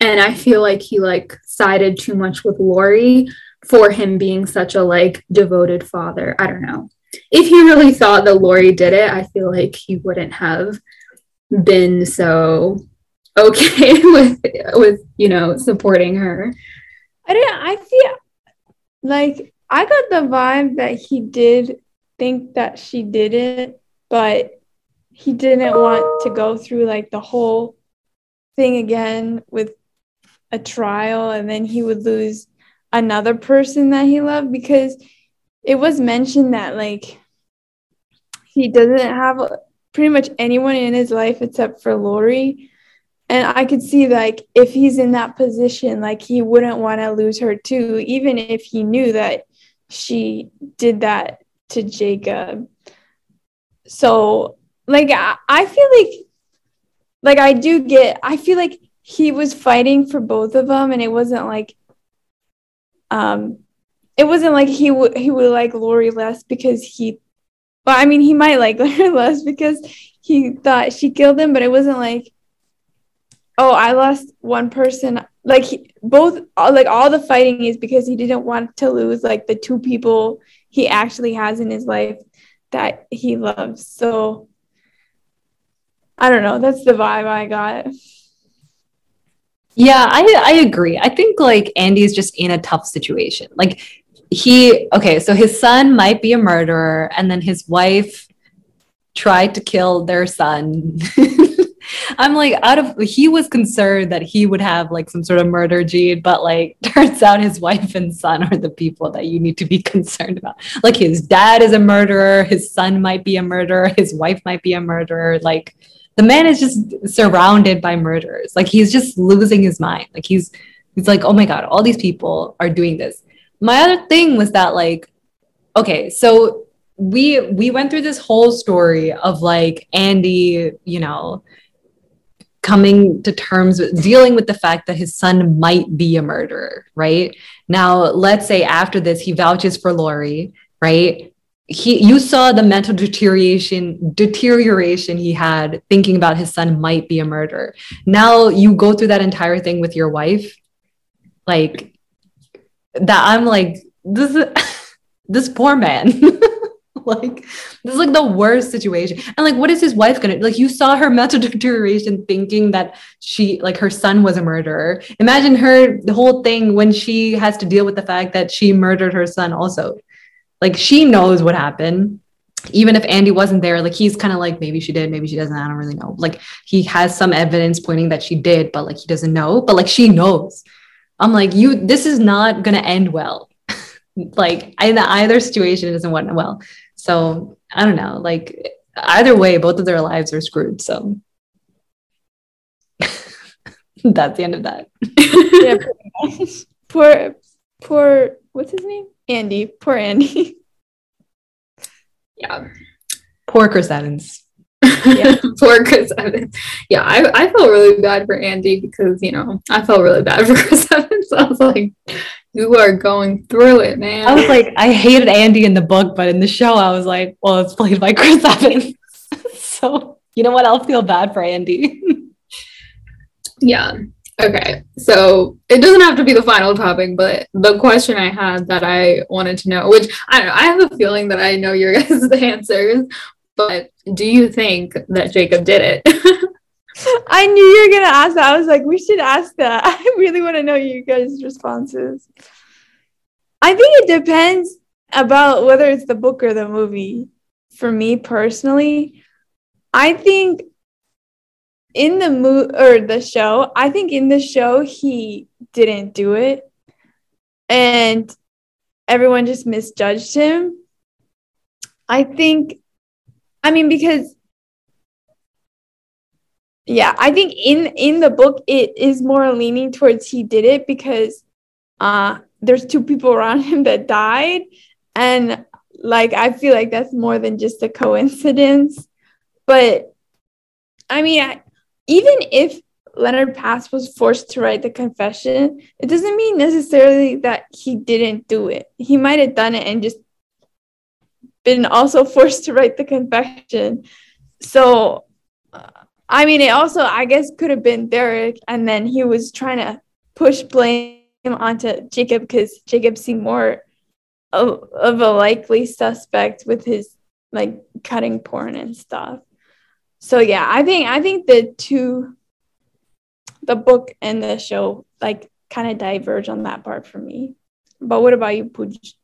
And I feel like he like sided too much with Laurie for him being such a like devoted father. I don't know. If he really thought that Laurie did it, I feel like he wouldn't have been so okay with with you know supporting her. I didn't i feel like i got the vibe that he did think that she did it but he didn't want to go through like the whole thing again with a trial and then he would lose another person that he loved because it was mentioned that like he doesn't have pretty much anyone in his life except for Laurie and I could see like if he's in that position, like he wouldn't want to lose her too, even if he knew that she did that to Jacob. So like I, I feel like like I do get I feel like he was fighting for both of them and it wasn't like um it wasn't like he would he would like Laurie less because he well, I mean he might like her less because he thought she killed him, but it wasn't like oh, I lost one person. Like he, both, uh, like all the fighting is because he didn't want to lose like the two people he actually has in his life that he loves. So I don't know. That's the vibe I got. Yeah, I I agree. I think like Andy's just in a tough situation. Like he okay, so his son might be a murderer, and then his wife tried to kill their son. I'm like, out of he was concerned that he would have like some sort of murder gene, but like turns out his wife and son are the people that you need to be concerned about. Like his dad is a murderer, his son might be a murderer, his wife might be a murderer. Like the man is just surrounded by murderers. Like he's just losing his mind. Like he's he's like, oh my God, all these people are doing this. My other thing was that like, okay, so we we went through this whole story of like Andy, you know, coming to terms with dealing with the fact that his son might be a murderer, right? Now, let's say after this, he vouches for Laurie, right? He, you saw the mental deterioration deterioration he had thinking about his son might be a murderer. Now you go through that entire thing with your wife, like that. I'm like this. this poor man. like this is like the worst situation and like what is his wife gonna like you saw her mental deterioration thinking that she like her son was a murderer imagine her the whole thing when she has to deal with the fact that she murdered her son also like she knows what happened even if Andy wasn't there, like he's kind of like maybe she did, maybe she doesn't. I don't really know. Like he has some evidence pointing that she did, but like he doesn't know. But like she knows. I'm like you. This is not gonna end well. like in either situation, it doesn't end well. So I don't know. Like either way, both of their lives are screwed. So that's the end of that. yeah, poor, poor. What's his name? Andy. Poor Andy. Yeah. Poor Chris Evans. Yeah. Poor Chris Evans. Yeah, I, I felt really bad for Andy because, you know, I felt really bad for Chris Evans. I was like, you are going through it, man. I was like, I hated Andy in the book, but in the show, I was like, well, it's played by Chris Evans. so, you know what? I'll feel bad for Andy. yeah. Okay, so it doesn't have to be the final topic, but the question I had that I wanted to know, which I don't know, I have a feeling that I know your guys' answers, but do you think that Jacob did it? I knew you were gonna ask that. I was like, we should ask that. I really want to know you guys' responses. I think it depends about whether it's the book or the movie. For me personally, I think in the mo or the show, I think in the show he didn't do it, and everyone just misjudged him. I think, I mean, because yeah, I think in in the book it is more leaning towards he did it because uh there's two people around him that died, and like I feel like that's more than just a coincidence, but I mean, I, even if Leonard Patz was forced to write the confession, it doesn't mean necessarily that he didn't do it. He might have done it and just been also forced to write the confession. So, uh, I mean, it also, I guess, could have been Derek, and then he was trying to push blame onto Jacob because Jacob seemed more of, of a likely suspect with his like cutting porn and stuff so yeah, I think I think the two the book and the show like kind of diverge on that part for me. But what about you, Pooch?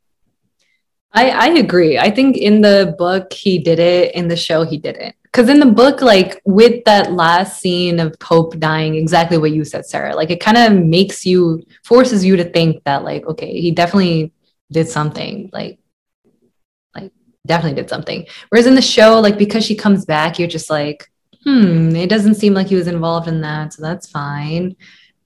I, I agree. I think in the book he did it, in the show he didn't. Because in the book, like with that last scene of Hope dying, exactly what you said, Sarah, like it kind of makes you, forces you to think that, like, okay, he definitely did something. Like like definitely did something. Whereas in the show, like because she comes back, you're just like, hmm, it doesn't seem like he was involved in that, so that's fine.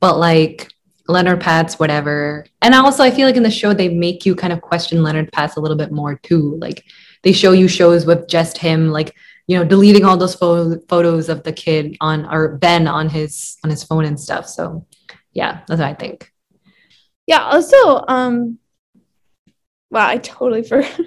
But like Leonard Patz, whatever. And also, I feel like in the show they make you kind of question Leonard Patz a little bit more too. Like they show you shows with just him, like you know, deleting all those pho- photos of the kid on or Ben on his on his phone and stuff. So yeah, that's what I think. Yeah. Also, um, wow, I totally forgot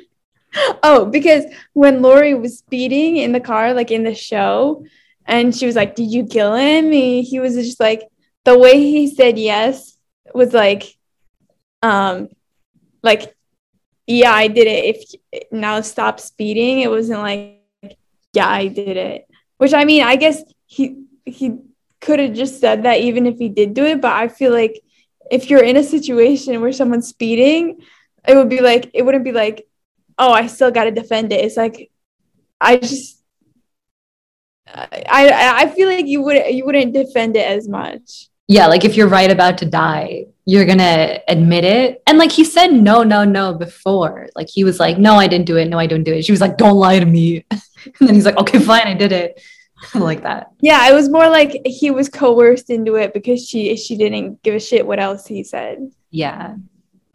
oh, because when Laurie was speeding in the car, like in the show, and she was like, Did you kill him? He was just like, the way he said yes was like, um, like, yeah, I did it. If now stop speeding, it wasn't like, yeah, I did it. Which I mean, I guess he he could have just said that even if he did do it, but I feel like if you're in a situation where someone's speeding, it would be like it wouldn't be like oh, I still got to defend it. It's like, I just, I, I feel like you would you wouldn't defend it as much. Yeah, like if you're right about to die, you're gonna admit it. And like he said, no, no, no before. Like he was like, no, I didn't do it. No, I didn't do it. She was like, don't lie to me. and then he's like, okay, fine, I did it. like that. Yeah, it was more like he was coerced into it because she she didn't give a shit what else he said. Yeah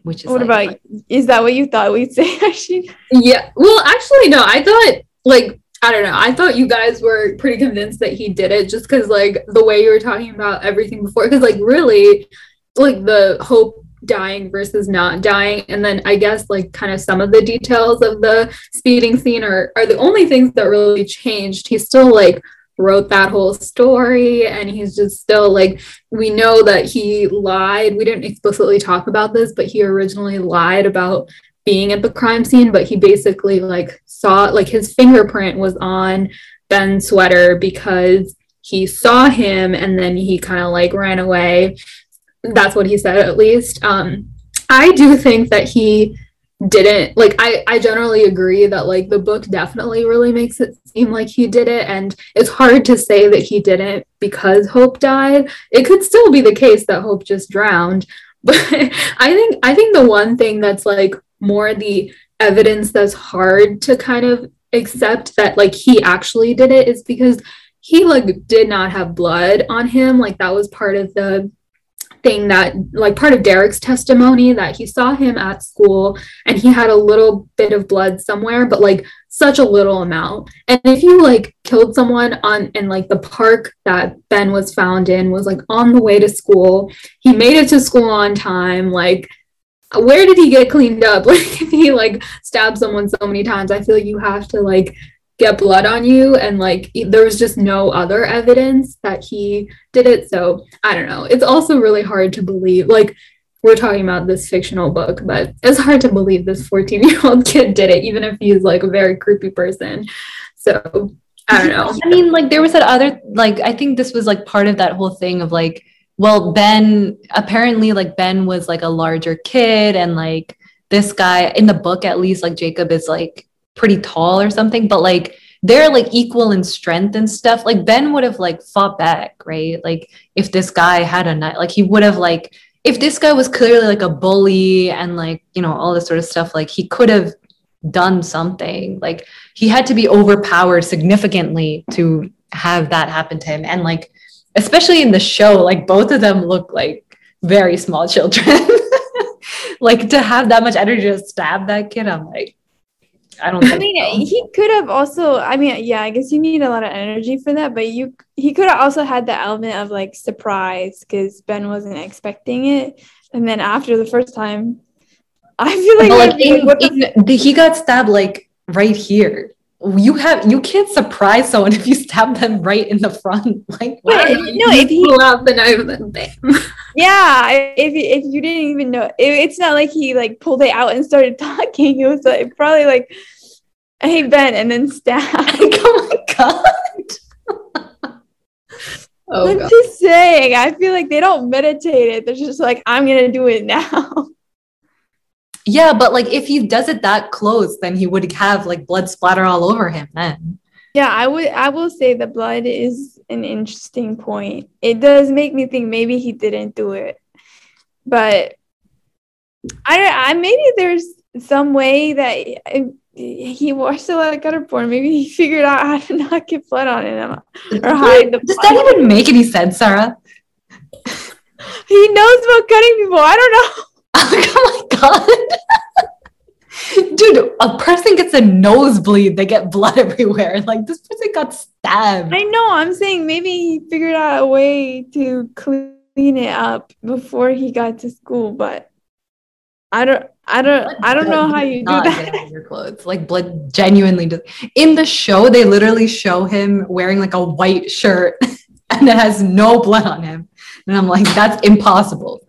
which is what like, about is that what you thought we'd say actually yeah well actually no i thought like i don't know. I thought you guys were pretty convinced that he did it just because like the way you were talking about everything before because like really like the hope dying versus not dying and then i guess like kind of some of the details of the speeding scene are are the only things that really changed. He's still like wrote that whole story and he's just still like we know that he lied. We didn't explicitly talk about this but he originally lied about being at the crime scene but he basically like saw like his fingerprint was on ben's sweater because he saw him and then he kind of like ran away that's what he said at least um i do think that he didn't like I I generally agree that like the book definitely really makes it seem like he did it and it's hard to say that he didn't because Hope died. It could still be the case that Hope just drowned, but I think I think the one thing that's like more the evidence that's hard to kind of accept that like he actually did it is because he like did not have blood on him. Like that was part of the thing that like part of Derek's testimony that he saw him at school and he had a little bit of blood somewhere but like such a little amount. And if you like killed someone on in like the park that Ben was found in was like on the way to school he made it to school on time like where did he get cleaned up? Like if he like stabbed someone so many times I feel you have to like get blood on you and like there was just no other evidence that he did it. So i don't know. It's also really hard to believe like we're talking about this fictional book but it's hard to believe this 14 year old kid did it even if he's like a very creepy person. So i don't know. I mean like there was that other like i think this was like part of that whole thing of like well ben apparently like ben was like a larger kid and like this guy in the book at least like jacob is like pretty tall or something, but like they're like equal in strength and stuff. Like Ben would have like fought back, right? Like if this guy had a knife, like he would have like if this guy was clearly like a bully and like you know all this sort of stuff, like he could have done something. Like he had to be overpowered significantly to have that happen to him, and like especially in the show, like both of them look like very small children. like to have that much energy to stab that kid, I'm like, I don't. I mean, so. he could have also. I mean, yeah, I guess you need a lot of energy for that, but you he could have also had the element of like surprise because Ben wasn't expecting it, and then after the first time, I feel like, like in, in, the, he got stabbed like right here. You have you can't surprise someone if you stab them right in the front. Like but, no, if he pull out the knife and bam. yeah, if if you didn't even know, it, it's not like he like pulled it out and started talking. It was like probably like hey Ben, and then stab. oh my god. oh, I'm god. just saying, I feel like they don't meditate it. They're just like, I'm gonna do it now. Yeah, but like if he does it that close, then he would have like blood splatter all over him then. Yeah, I would I will say the blood is an interesting point. It does make me think maybe he didn't do it. But I I maybe there's some way that he watched a lot of gutter porn. Maybe he figured out how to not get blood on him or hide the. Does that even make any sense, Sarah? he knows about cutting people. I don't know. oh my god. Dude, a person gets a nosebleed, they get blood everywhere. Like this person got stabbed. I know. I'm saying maybe he figured out a way to clean it up before he got to school, but I don't I don't I don't know how you do that. your clothes. Like blood genuinely does. In the show, they literally show him wearing like a white shirt and it has no blood on him. And I'm like, that's impossible.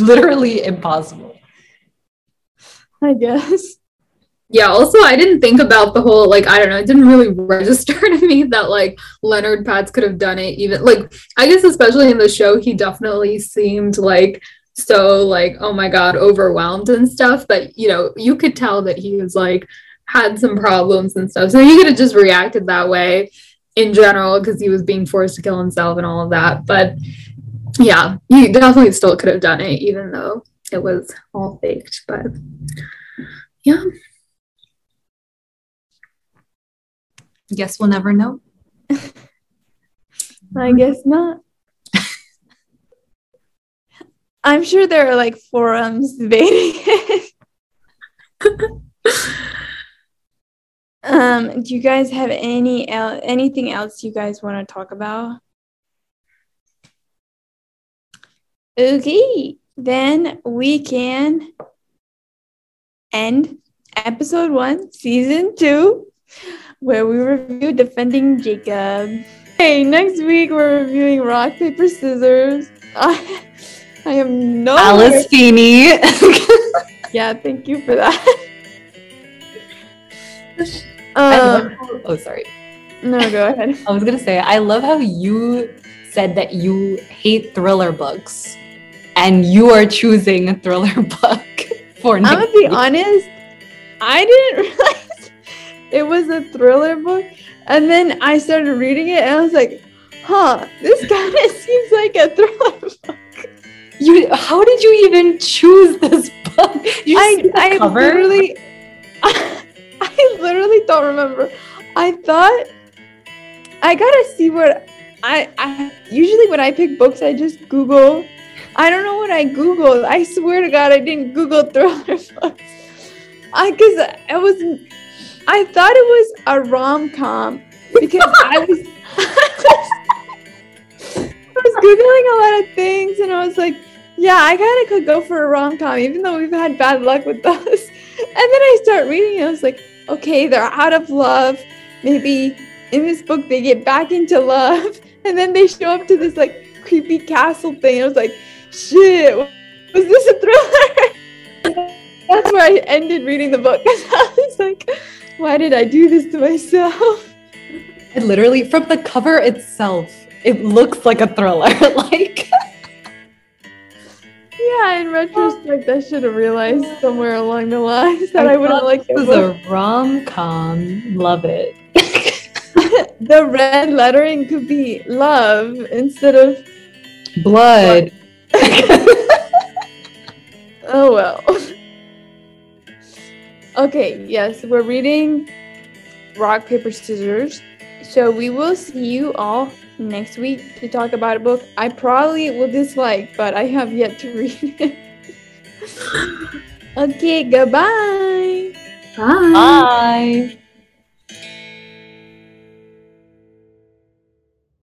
literally impossible. I guess. Yeah, also I didn't think about the whole like I don't know, it didn't really register to me that like Leonard Patz could have done it even like I guess especially in the show he definitely seemed like so like oh my god overwhelmed and stuff but you know you could tell that he was like had some problems and stuff so he could have just reacted that way in general because he was being forced to kill himself and all of that but yeah he definitely still could have done it even though it was all faked but yeah guess we'll never know i guess not I'm sure there are like forums debating it. um, do you guys have any el- anything else you guys want to talk about? Okay, then we can end episode one, season two, where we review Defending Jacob. Hey, next week we're reviewing Rock, Paper, Scissors. I I am no Alice Feeney. yeah, thank you for that. Uh, oh, sorry. No, go ahead. I was gonna say I love how you said that you hate thriller books, and you are choosing a thriller book. for I'm gonna be week. honest. I didn't realize it was a thriller book, and then I started reading it, and I was like, "Huh, this kind of seems like a thriller book." You, how did you even choose this book? You I I cover? literally, I literally don't remember. I thought I gotta see what I I usually when I pick books, I just Google. I don't know what I googled. I swear to God, I didn't Google thriller books. I because I was I thought it was a rom com because I was I was googling a lot of things and I was like, yeah, I kind of could go for a rom com, even though we've had bad luck with those. And then I start reading, and I was like, okay, they're out of love. Maybe in this book they get back into love, and then they show up to this like creepy castle thing. I was like, shit, was this a thriller? That's where I ended reading the book. I was like, why did I do this to myself? It literally, from the cover itself, it looks like a thriller. like, Yeah, in retrospect, I should have realized somewhere along the lines that I, would have liked this was a rom com. Love it. the red lettering could be love instead of Blood. oh well. okay, yes, we're reading rock paper scissors. So we will see you all next week to talk about a book I probably will dislike, but I have yet to read it. okay, goodbye. Bye. Bye.